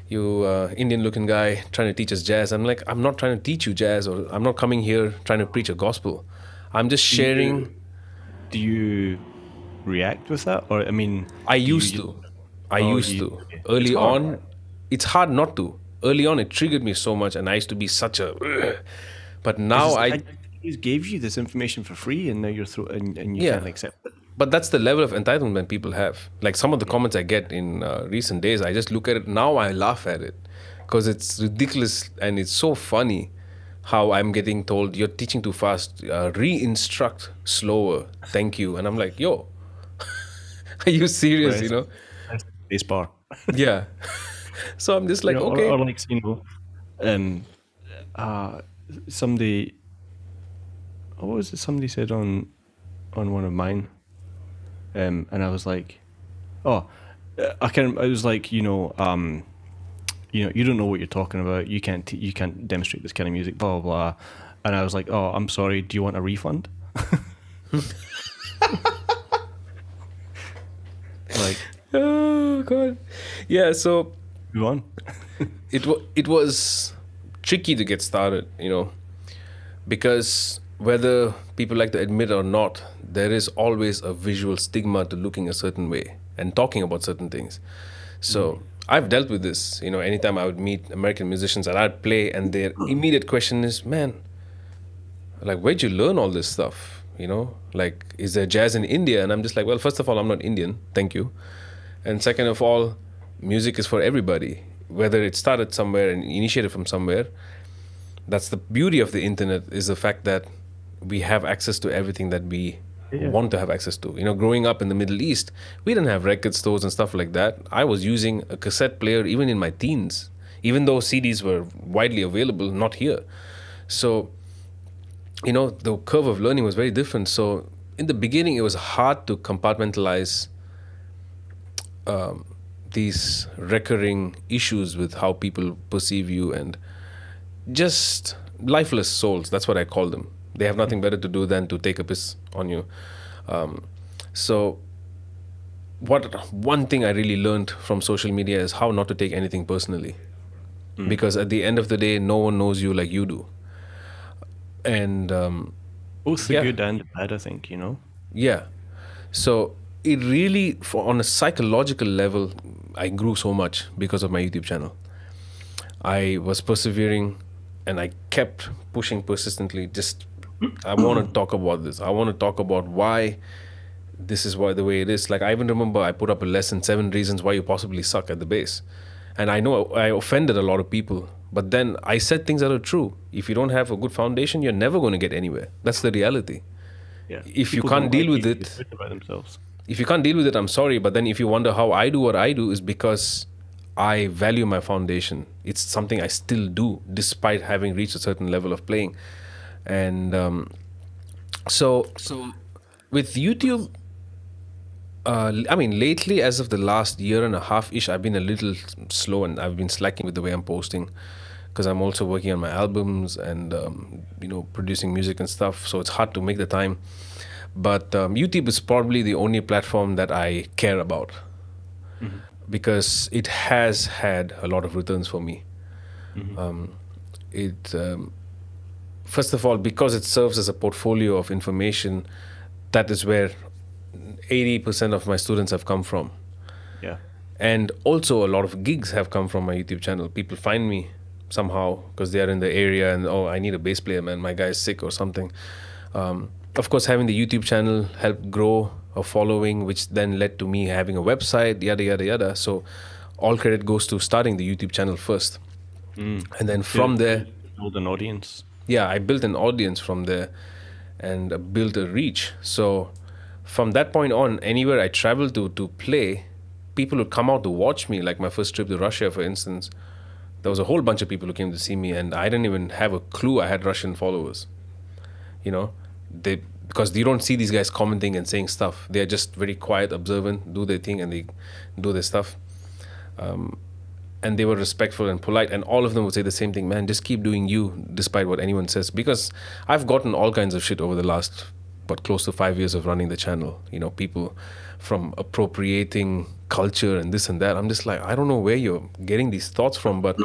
you uh, indian looking guy trying to teach us jazz i'm like i'm not trying to teach you jazz or i'm not coming here trying to preach a gospel i'm just sharing Do you react with that, or I mean, I do you- used to. I Oh, used you- to. Early It's on, it's hard not to. Early on, it triggered me so much, and I used to be such a. But now Because I. just gave you this information for free, and now you're through, and, and you Yeah. can't accept it. But that's the level of entitlement people have. Like some of the comments I get in uh, recent days, I just look at it now. I laugh at it because it's ridiculous and it's so funny how I'm getting told you're teaching too fast. Uh, re-instruct slower. Thank you. And I'm like, yo, *laughs* are you serious? Right. You know? Bass bar. *laughs* Yeah. *laughs* so I'm just like, You know, or- okay. Or, like you know, um, uh, somebody. What was it? Somebody said on, on one of mine, um, and I was like, oh, uh, I can. I was like, you know, um, you know, you don't know what you're talking about. You can't. T- you can't demonstrate this kind of music. Blah blah blah. And I was like, oh, I'm sorry. Do you want a refund? *laughs* like, Oh god. Yeah, so go on. *laughs* it wa- it was tricky to get started, you know, because whether people like to admit or not, there is always a visual stigma to looking a certain way and talking about certain things. So mm. I've dealt with this, you know, anytime I would meet American musicians and I'd play and their mm. immediate question is, man, like where'd you learn all this stuff? You know, like is there jazz in India? And I'm just like, well, first of all, I'm not Indian, thank you. And second of all, music is for everybody, whether it started somewhere and initiated from somewhere. That's the beauty of the internet is the fact that we have access to everything that we Yeah. want to have access to. You know, growing up in the Middle East, we didn't have record stores and stuff like that. I was using a cassette player even in my teens, even though CDs were widely available, not here. So, you know, the curve of learning was very different. So, in the beginning, it was hard to compartmentalize um, these recurring issues with how people perceive you and just lifeless souls. That's what I call them. They have nothing better to do than to take a piss on you. Um, so, what one thing I really learned from social media is how not to take anything personally, because at the end of the day, no one knows you like you do. And um, Both the Yeah. good and the bad, I think. You know. yeah. So it really, for on a psychological level, I grew so much because of my YouTube channel. I was persevering, and I kept pushing persistently. Just, I want to talk about this. I want to talk about why this is why the way it is. Like I even remember I put up a lesson: seven reasons why you possibly suck at the bass. And I know I offended a lot of people, but then I said things that are true. If you don't have a good foundation, you're never going to get anywhere. That's the reality Yeah. If you can't deal like with it- they talk about themselves. if you can't deal with it, I'm sorry. But then if you wonder how I do what I do, is because I value my foundation. It's something I still do despite having reached a certain level of playing. And um, so, so with YouTube, uh, I mean, lately, as of the last year and a half ish, I've been a little slow and I've been slacking with the way I'm posting because I'm also working on my albums and um, you know producing music and stuff. So it's hard to make the time. But um, YouTube is probably the only platform that I care about because it has had a lot of returns for me. Um, it um, first of all because it serves as a portfolio of information that is where 80% of my students have come from. Yeah. and also a lot of gigs have come from my youtube channel. People find me somehow because they are in the area and oh i need a bass player man. My guy is sick or something. Um, of course having the youtube channel helped grow a following which then led to me having a website yada yada yada. So all credit goes to starting the youtube channel first. And then from there build an audience. Yeah, I built an audience from there and uh, built a reach. So from that point on, anywhere I traveled to to play, people would come out to watch me. Like my first trip to Russia, for instance, there was a whole bunch of people who came to see me, and I didn't even have a clue I had Russian followers. You know, they because you don't see these guys commenting and saying stuff. They are just very quiet, observant, do their thing, and they do their stuff and they were respectful and polite and all of them would say the same thing man just keep doing you despite what anyone says. Because i've gotten all kinds of shit over the last but close to five years of running the channel. You know people from appropriating culture and this and that. I'm just like i don't know where you're getting these thoughts from but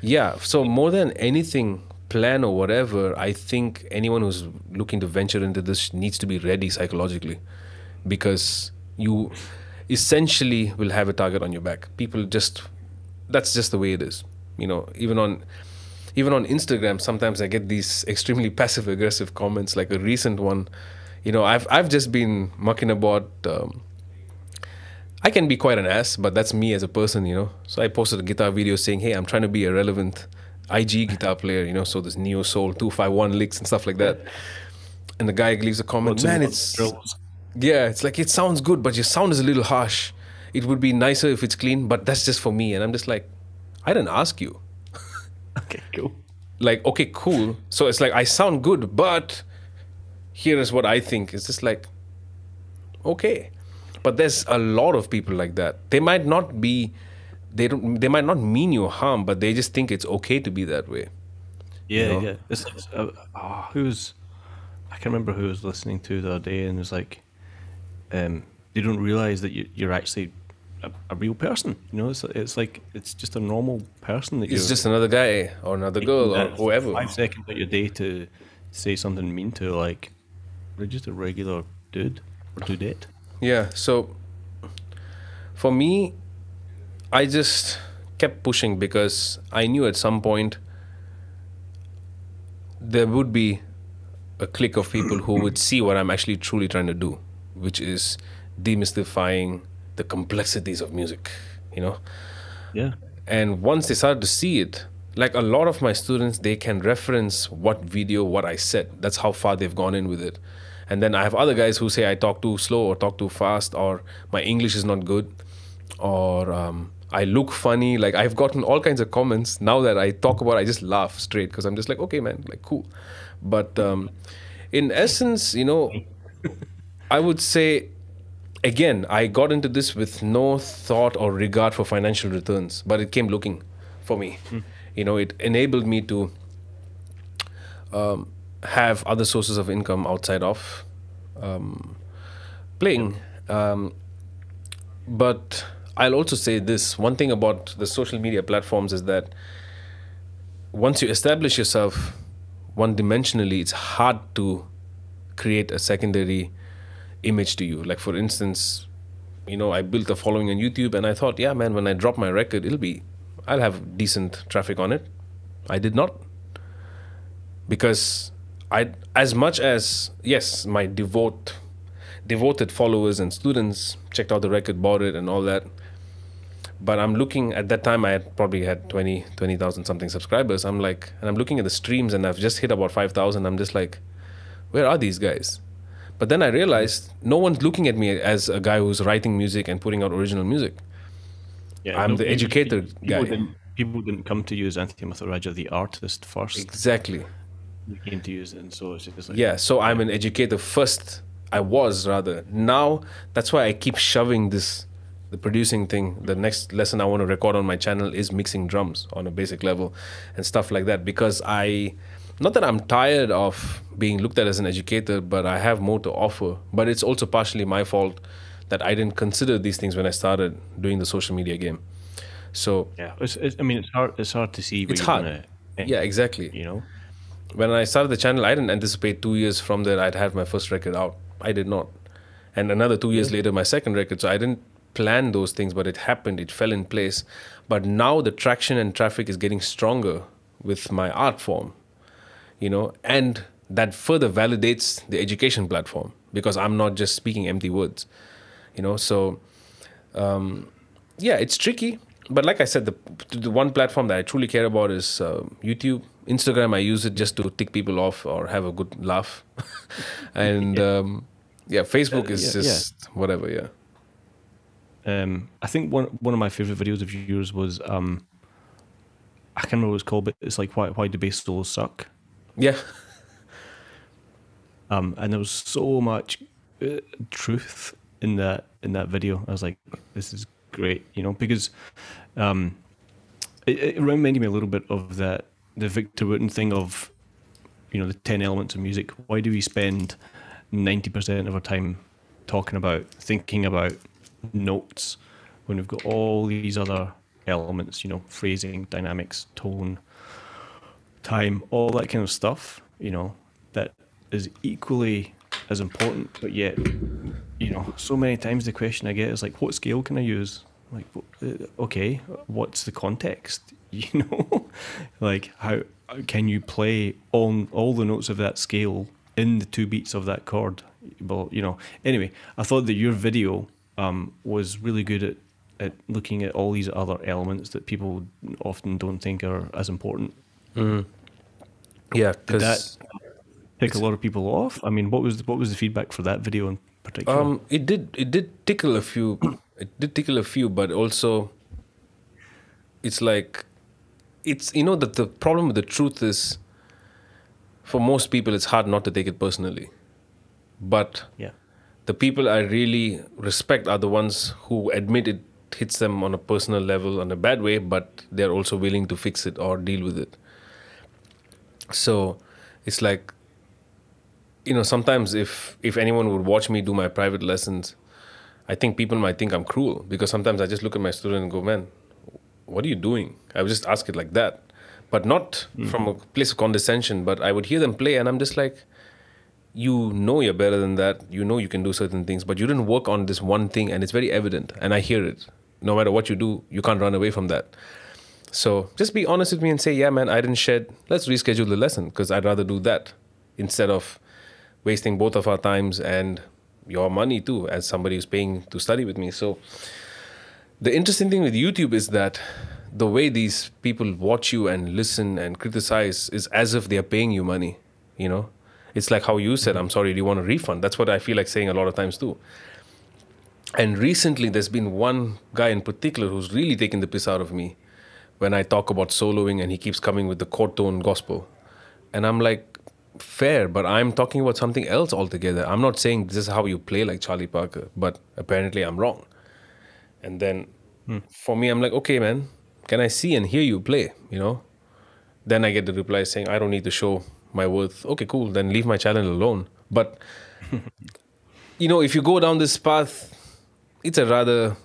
yeah so more than anything plan or whatever i think anyone who's looking to venture into this needs to be ready psychologically. Because you essentially will have a target on your back. People just that's just the way it is. You know even on even on instagram sometimes i get these extremely passive aggressive comments like a recent one. You know i've i've just been mucking about um, i can be quite an ass but that's me as a person you know. So i posted a guitar video saying hey i'm trying to be a relevant ig guitar player you know so this neo soul 251 licks and stuff like that. And the guy leaves a comment. Man it's Drills. yeah, it's like it sounds good, but your sound is a little harsh. It would be nicer if it's clean, but that's just for me. And I'm just like, I didn't ask you. *laughs* Okay, cool. Like, okay, cool. So it's like I sound good, but here is what I think. It's just like, okay. But there's a lot of people like that. They might not be they don't they might not mean you harm, but they just think it's okay to be that way. Yeah, know? yeah. It's, it's, uh, oh, who was? I can't remember who I was listening to the other day, and was like, um, they don't realize that you, you're actually a, a real person. You know, it's it's like it's just a normal person that It's you're just another guy or another girl or whoever. Five seconds of your day to say something mean to, like, they're just a regular dude or dudette. Yeah, so for me, I just kept pushing because I knew at some point there would be a clique of people who would see what I'm actually truly trying to do, which is demystifying the complexities of music, you know? Yeah. and once they started to see it like a lot of my students they can reference what video what i said. That's how far they've gone in with it. And then i have other guys who say i talk too slow or talk too fast or my english is not good or um, i look funny. Like i've gotten all kinds of comments. Now that i talk about it, i just laugh straight because i'm just like okay man like cool. But um, in essence you know *laughs* i would say again, I got into this with no thought or regard for financial returns, but it came looking for me. You know, it enabled me to um, have other sources of income outside of um, playing. Um, but I'll also say this one thing about the social media platforms is that once you establish yourself one dimensionally, it's hard to create a secondary image to you. Like for instance, you know, I built a following on YouTube and I thought, yeah, man, when I drop my record, it'll be I'll have decent traffic on it. I did not. Because I as much as yes, my devote devoted followers and students checked out the record, bought it and all that. But I'm looking at that time I had probably had 20 20,000 something subscribers. I'm like and I'm looking at the streams and I've just hit about 5,000. I'm just like where are these guys? But then I realized no one's looking at me as a guy who's writing music and putting out original music. Yeah, I'm the educator people guy. Didn't, people didn't come to you as Anthony Muthurajah, the artist, first. Exactly. You came to use and so it's just like Yeah, so I'm an educator first. I was rather. Now that's why I keep shoving this the producing thing. The next lesson I want to record on my channel is mixing drums on a basic level and stuff like that because I not that I'm tired of being looked at as an educator, but I have more to offer. But it's also partially my fault that I didn't consider these things when I started doing the social media game. So Yeah, it's, it's, I mean, it's hard. It's hard to see. It's hard. Gonna, yeah, exactly. You know, when I started the channel, I didn't anticipate two years from there I'd have my first record out. I did not. And another two years later, my second record. So I didn't plan those things, but it happened. It fell in place. But now the traction and traffic is getting stronger with my art form, you know, and that further validates the education platform because I'm not just speaking empty words, you know. So, um, yeah, it's tricky. But like I said, the, the one platform that I truly care about is uh, YouTube. Instagram, I use it just to tick people off or have a good laugh. *laughs* and yeah. Um, yeah, Facebook uh, is yeah, just yeah. whatever, yeah. Um, I think one one of my favorite videos of yours was um, I can't remember what it's called, but it's like why why do bass solos suck? Yeah. Um, and there was so much uh, truth in that in that video. I was like, this is great, you know, because um, it, it reminded me a little bit of that the Victor Wooten thing of you know the ten elements of music. Why do we spend ninety percent of our time talking about thinking about notes when we've got all these other elements, you know, phrasing, dynamics, tone, time, all that kind of stuff, you know, that is equally as important, but yet, you know, so many times the question I get is like, what scale can I use? Like, uh, okay, what's the context? *laughs* You know, like how can you play on all the notes of that scale in the two beats of that chord? Well, you know. Anyway, I thought that your video um, was really good at, at looking at all these other elements that people often don't think are as important. Mm. Yeah, because that pick a lot of people off. I mean, what was what was the feedback for that video in particular? Um, it did it did tickle a few. it did tickle a few, but also, it's like, it's you know that the problem with the truth is, for most people, it's hard not to take it personally, but yeah the people I really respect are the ones who admit it hits them on a personal level in a bad way, but they're also willing to fix it or deal with it. So it's like, you know, sometimes if if anyone would watch me do my private lessons, I think people might think I'm cruel because sometimes I just look at my student and go, man, what are you doing? I would just ask it like that, but not mm-hmm. from a place of condescension. But I would hear them play, and I'm just like, you know you're better than that. You know you can do certain things, but you didn't work on this one thing, and it's very evident. And I hear it. No matter what you do, you can't run away from that. So just be honest with me and say, yeah, man, I didn't shed. Let's reschedule the lesson because I'd rather do that instead of wasting both of our times and your money too, as somebody who's paying to study with me. So the interesting thing with YouTube is that the way these people watch you and listen and criticize is as if they're paying you money, you know? It's like how you said, I'm sorry, do you want a refund? That's what I feel like saying a lot of times too. And recently, there's been one guy in particular who's really taken the piss out of me when I talk about soloing and he keeps coming with the chord tone gospel. And I'm like, fair, but I'm talking about something else altogether. I'm not saying this is how you play like Charlie Parker, but apparently I'm wrong. And then hmm. for me, I'm like, okay, man, can I see and hear you play? You know? Then I get the reply saying, I don't need to show my worth. Okay, cool. Then leave my channel alone. But *laughs* you know, if you go down this path, it's a rather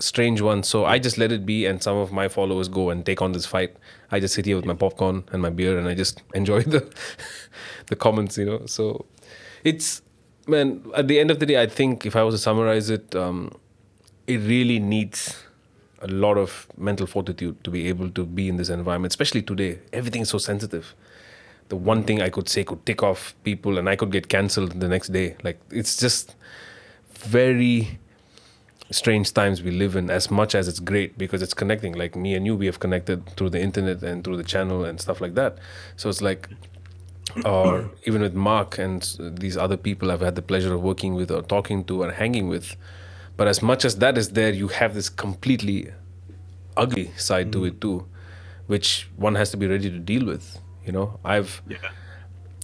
strange one. So I just let it be, and some of my followers go and take on this fight. I just sit here with my popcorn and my beer, and I just *laughs* enjoy the the comments. You know, so it's man. At the end of the day, I think if I was to summarize it, um, it really needs a lot of mental fortitude to be able to be in this environment, especially today. Everything's so sensitive the one thing I could say could tick off people and I could get cancelled the next day. Like it's just very strange times we live in as much as it's great because it's connecting like me and you we have connected through the internet and through the channel and stuff like that so it's like *coughs* or even with mark and these other people i've had the pleasure of working with or talking to or hanging with but as much as that is there you have this completely ugly side mm. to it too which one has to be ready to deal with you know, I've yeah.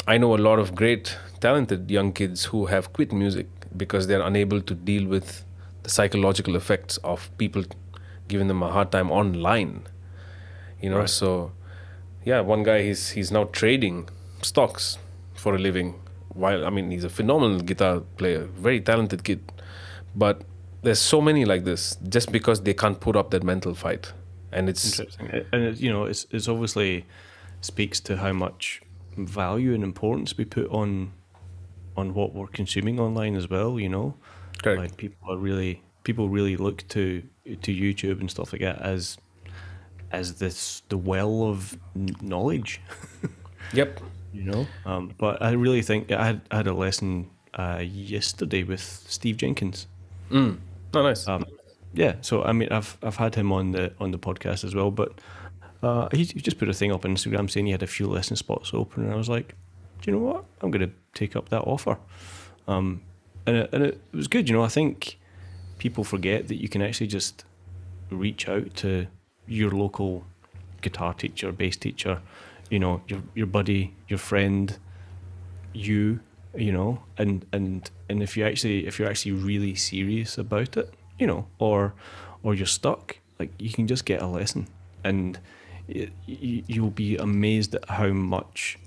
I know a lot of great talented young kids who have quit music because they're unable to deal with the psychological effects of people giving them a hard time online. You know, right. so yeah, one guy he's he's now trading stocks for a living. While I mean, he's a phenomenal guitar player, very talented kid, but there's so many like this just because they can't put up that mental fight, and it's interesting. And you know, it's it's obviously speaks to how much value and importance we put on on what we're consuming online as well. You know, Correct. like people are really people really look to to YouTube and stuff like that as as this the well of knowledge. *laughs* Yep. you know. Um, but I really think I had, I had a lesson uh, yesterday with Steve Jenkins. Mm. Oh, nice. Um, yeah, so I mean, I've I've had him on the on the podcast as well, but uh, he, he just put a thing up on Instagram saying he had a few lesson spots open, and I was like, do you know what? I'm going to take up that offer, um, and it, and it was good. You know, I think people forget that you can actually just reach out to your local guitar teacher, bass teacher, you know, your your buddy, your friend, you, you know, and and and if you actually if you're actually really serious about it, you know, or or you're stuck, like you can just get a lesson, and y y you'll be amazed at how much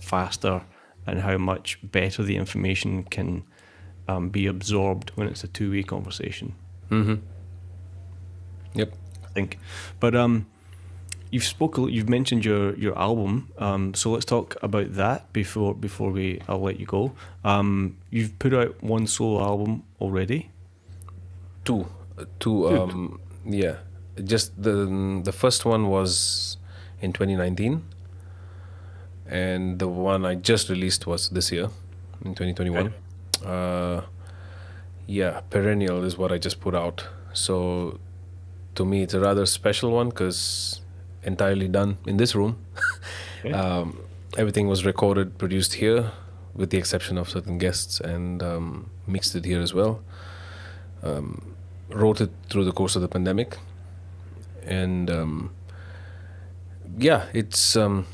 faster and how much better the information can um, be absorbed when it's a two way conversation. Mm-hmm. Yep. I think. But um, you've spoke. You've mentioned your your album. Um, so let's talk about that before before we. I'll let you go. Um, you've put out one solo album already. Two. Two. Two. Um, yeah. Just the the first one was in 2019, and the one I just released was this year, in 2021. Uh, yeah, perennial is what I just put out. So, to me, it's a rather special one because entirely done in this room. Okay. *laughs* um, everything was recorded, produced here, with the exception of certain guests, and um, mixed it here as well. Um, wrote it through the course of the pandemic, and um, yeah, it's um,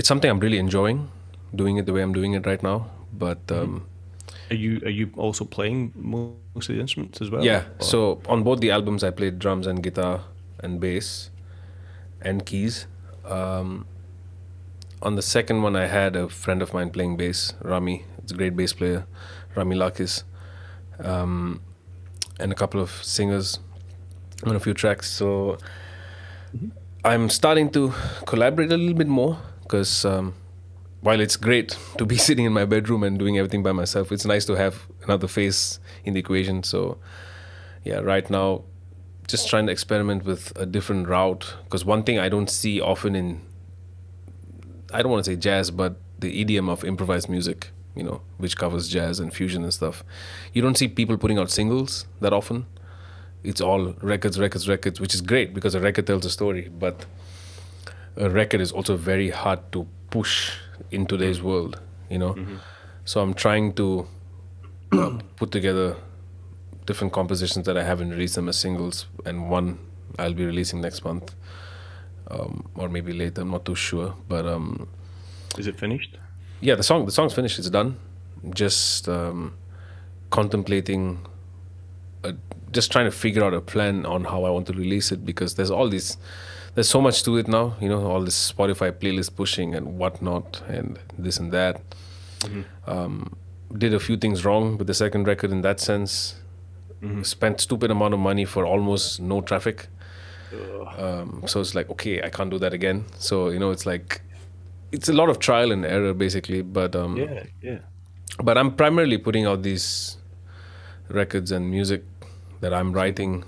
it's something I'm really enjoying doing it the way I'm doing it right now. But um, Are you are you also playing most of the instruments as well? yeah, Or- so on both the albums, I played drums and guitar and bass and keys. Um, on the second one, I had a friend of mine playing bass, Rami. It's a great bass player, Rami Lakis, um, and a couple of singers on a few tracks. So I'm starting to collaborate a little bit more because um, while it's great to be *laughs* sitting in my bedroom and doing everything by myself, it's nice to have another face in the equation. So, yeah, right now, just trying to experiment with a different route because one thing I don't see often in, I don't want to say jazz, but the idiom of improvised music, you know, which covers jazz and fusion and stuff. You don't see people putting out singles that often. It's all records, records, records, which is great because a record tells a story, but a record is also very hard to push in today's world, you know. So I'm trying to uh, *clears throat* put together different compositions that I haven't released them as singles, and one I'll be releasing next month, um, or maybe later. I'm not too sure, but um, Is it finished? yeah, the song the song's finished. It's done. Just um, contemplating, uh, just trying to figure out a plan on how I want to release it because there's all these, there's so much to it now. You know, all this Spotify playlist pushing and whatnot, and this and that. Um, did a few things wrong with the second record in that sense. Spent stupid amount of money for almost no traffic. Um, so it's like okay, I can't do that again. So you know, it's like it's a lot of trial and error basically. But um, Yeah, yeah. but I'm primarily putting out these records and music that I'm writing.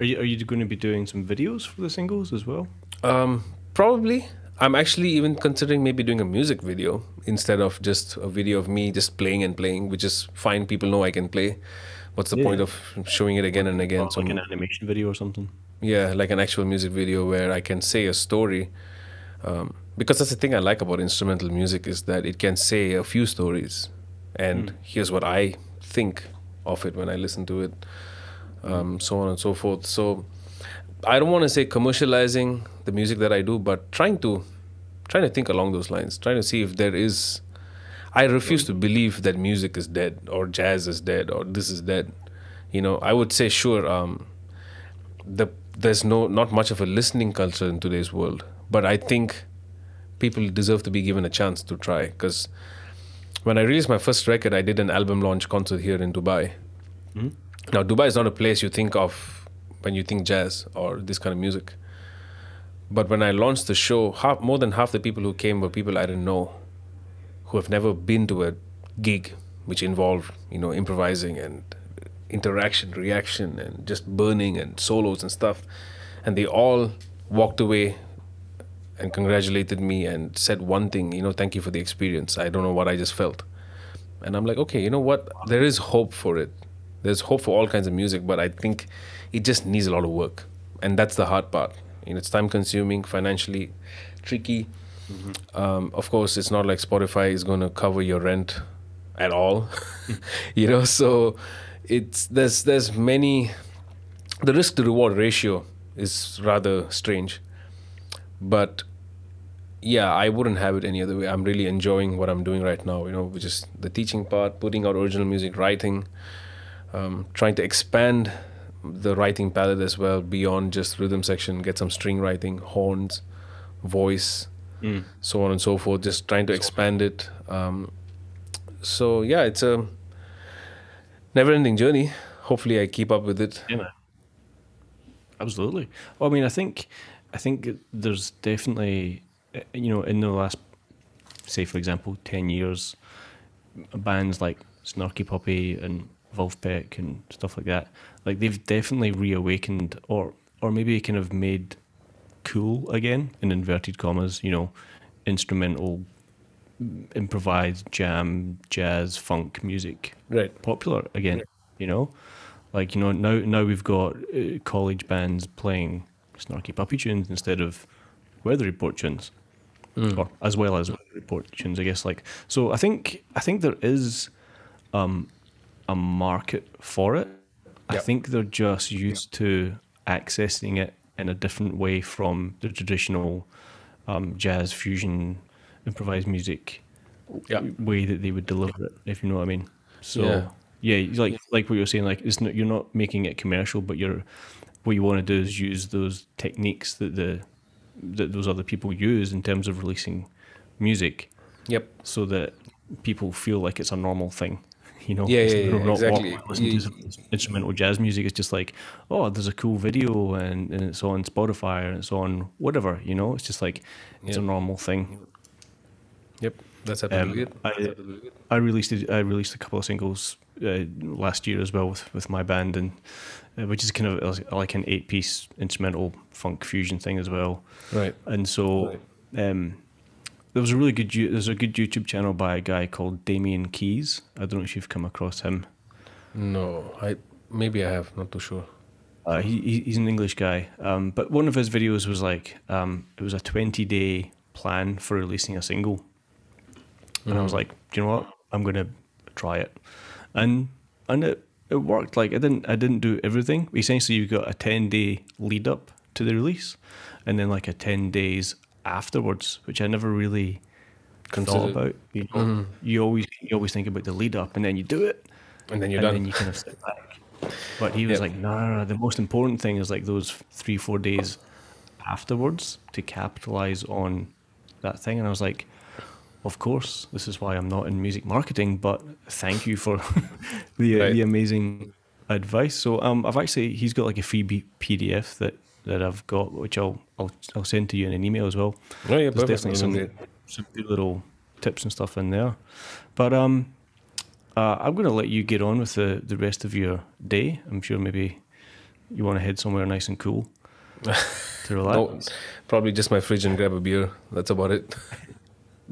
Are you are you going to be doing some videos for the singles as well? Um, probably. I'm actually even considering maybe doing a music video instead of just a video of me just playing and playing, which is fine. People know I can play. What's the Yeah. point of showing it again and again? Or like an animation video or something. Yeah, like an actual music video where I can say a story. Um, because that's the thing I like about instrumental music is that it can say a few stories, and here's what I think of it when I listen to it, um, so on and so forth. So I don't want to say commercializing the music that I do, but trying to trying to think along those lines, trying to see if there is. I refuse to believe that music is dead or jazz is dead or this is dead. You know, I would say sure. Um, the there's no not much of a listening culture in today's world but i think people deserve to be given a chance to try because when i released my first record i did an album launch concert here in dubai now dubai is not a place you think of when you think jazz or this kind of music But when I launched the show, half, more than half the people who came were people I didn't know, who have never been to a gig which involved, you know, improvising and interaction, reaction, and just burning and solos and stuff. And they all walked away and congratulated me and said one thing, you know, thank you for the experience. I don't know what I just felt. And I'm like, okay, you know what? There is hope for it. There's hope for all kinds of music, but I think it just needs a lot of work. And that's the hard part. You know, it's time consuming, financially tricky. Mm-hmm. Um, of course, it's not like Spotify is going to cover your rent at all. *laughs* you know, so it's there's there's many the risk to reward ratio is rather strange. But yeah, I wouldn't have it any other way. I'm really enjoying what I'm doing right now, you know, which is the teaching part, putting out original music, writing, um, trying to expand the writing palette as well beyond just rhythm section, get some string writing, horns, voice, mm. so on and so forth, just trying to expand it. Um, so, yeah, it's a never ending journey. Hopefully, I keep up with it. Yeah, man. Absolutely. Well, I mean, I think, I think there's definitely you know, in the last, say for example, ten years, bands like Snarky Puppy and Vulfpeck and stuff like that, like they've definitely reawakened or or maybe kind of made cool again in inverted commas, you know, instrumental, improvised jam, jazz, funk music, right, popular again. Right. You know, like you know now now we've got uh, college bands playing Snarky Puppy tunes instead of weather report tunes mm. or as well as weather report tunes, I guess. Like so, I think I think there is um, a market for it. Yep. I think they're just used yep. to accessing it in a different way from the traditional um, jazz fusion improvised music yep. way that they would deliver it, if you know what I mean. So yeah, yeah like like what you're saying, like it's not, you're not making it commercial, but you're what you want to do is use those techniques that the that those other people use in terms of releasing music. Yep. So that people feel like it's a normal thing. You know, yeah, yeah, yeah exactly. Listening to instrumental jazz music is just like, oh, there's a cool video and, and it's on Spotify and it's on whatever. You know, it's just like it's a normal thing. Yep, that's absolutely um, I, I released I released a couple of singles uh, last year as well with, with my band and uh, which is kind of like an eight piece instrumental funk fusion thing as well. Right. And so right. Um, there was a really good there's a good YouTube channel by a guy called Damian Keyes. I don't know if you've come across him. No, I maybe I have. Not too sure. Uh, he, he's an English guy, um, but one of his videos was like um, it was a 20 day plan for releasing a single, and mm. I was mm. like, do you know what? I'm gonna try it, and and it it worked. Like I didn't I didn't do everything. Essentially, you got a ten day lead up to the release, and then like a ten days afterwards, which I never really Considered. thought about. You, know, mm-hmm. you always you always think about the lead up, and then you do it, and then you're and done. then you kind of sit back. But he was yep. like, no, no, no. The most important thing is like those three four days afterwards to capitalize on that thing. And I was like, of course, this is why I'm not in music marketing, but thank you for *laughs* the right. the amazing advice. So um, I've actually he's got like a free B- PDF that, that I've got, which I'll, I'll I'll send to you in an email as well. Oh yeah, There's definitely some some good little tips and stuff in there. But um, uh, I'm going to let you get on with the the rest of your day. I'm sure maybe you want to head somewhere nice and cool *laughs* to relax. no, probably just my fridge and grab a beer. That's about it. *laughs*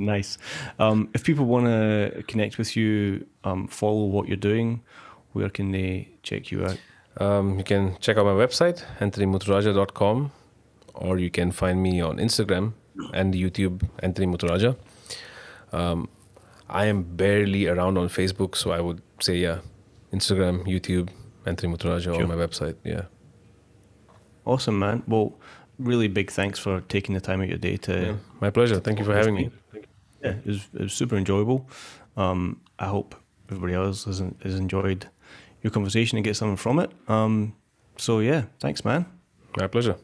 Nice. Um, if people want to connect with you, um, follow what you're doing, where can they check you out? Um, you can check out my website, anthonymuthurajah.com, or you can find me on Instagram and YouTube, Anthony Muthurajah. Um, I am barely around on Facebook, so I would say, yeah, Instagram, YouTube, Anthony Muthurajah, sure. or my website. Yeah. Awesome, man. Well, really big thanks for taking the time out of your day to. Yeah, my pleasure. Thank you for having me yeah, it was, it was super enjoyable. Um, I hope everybody else has, has enjoyed your conversation and get something from it. Um, so yeah, thanks, man. My pleasure.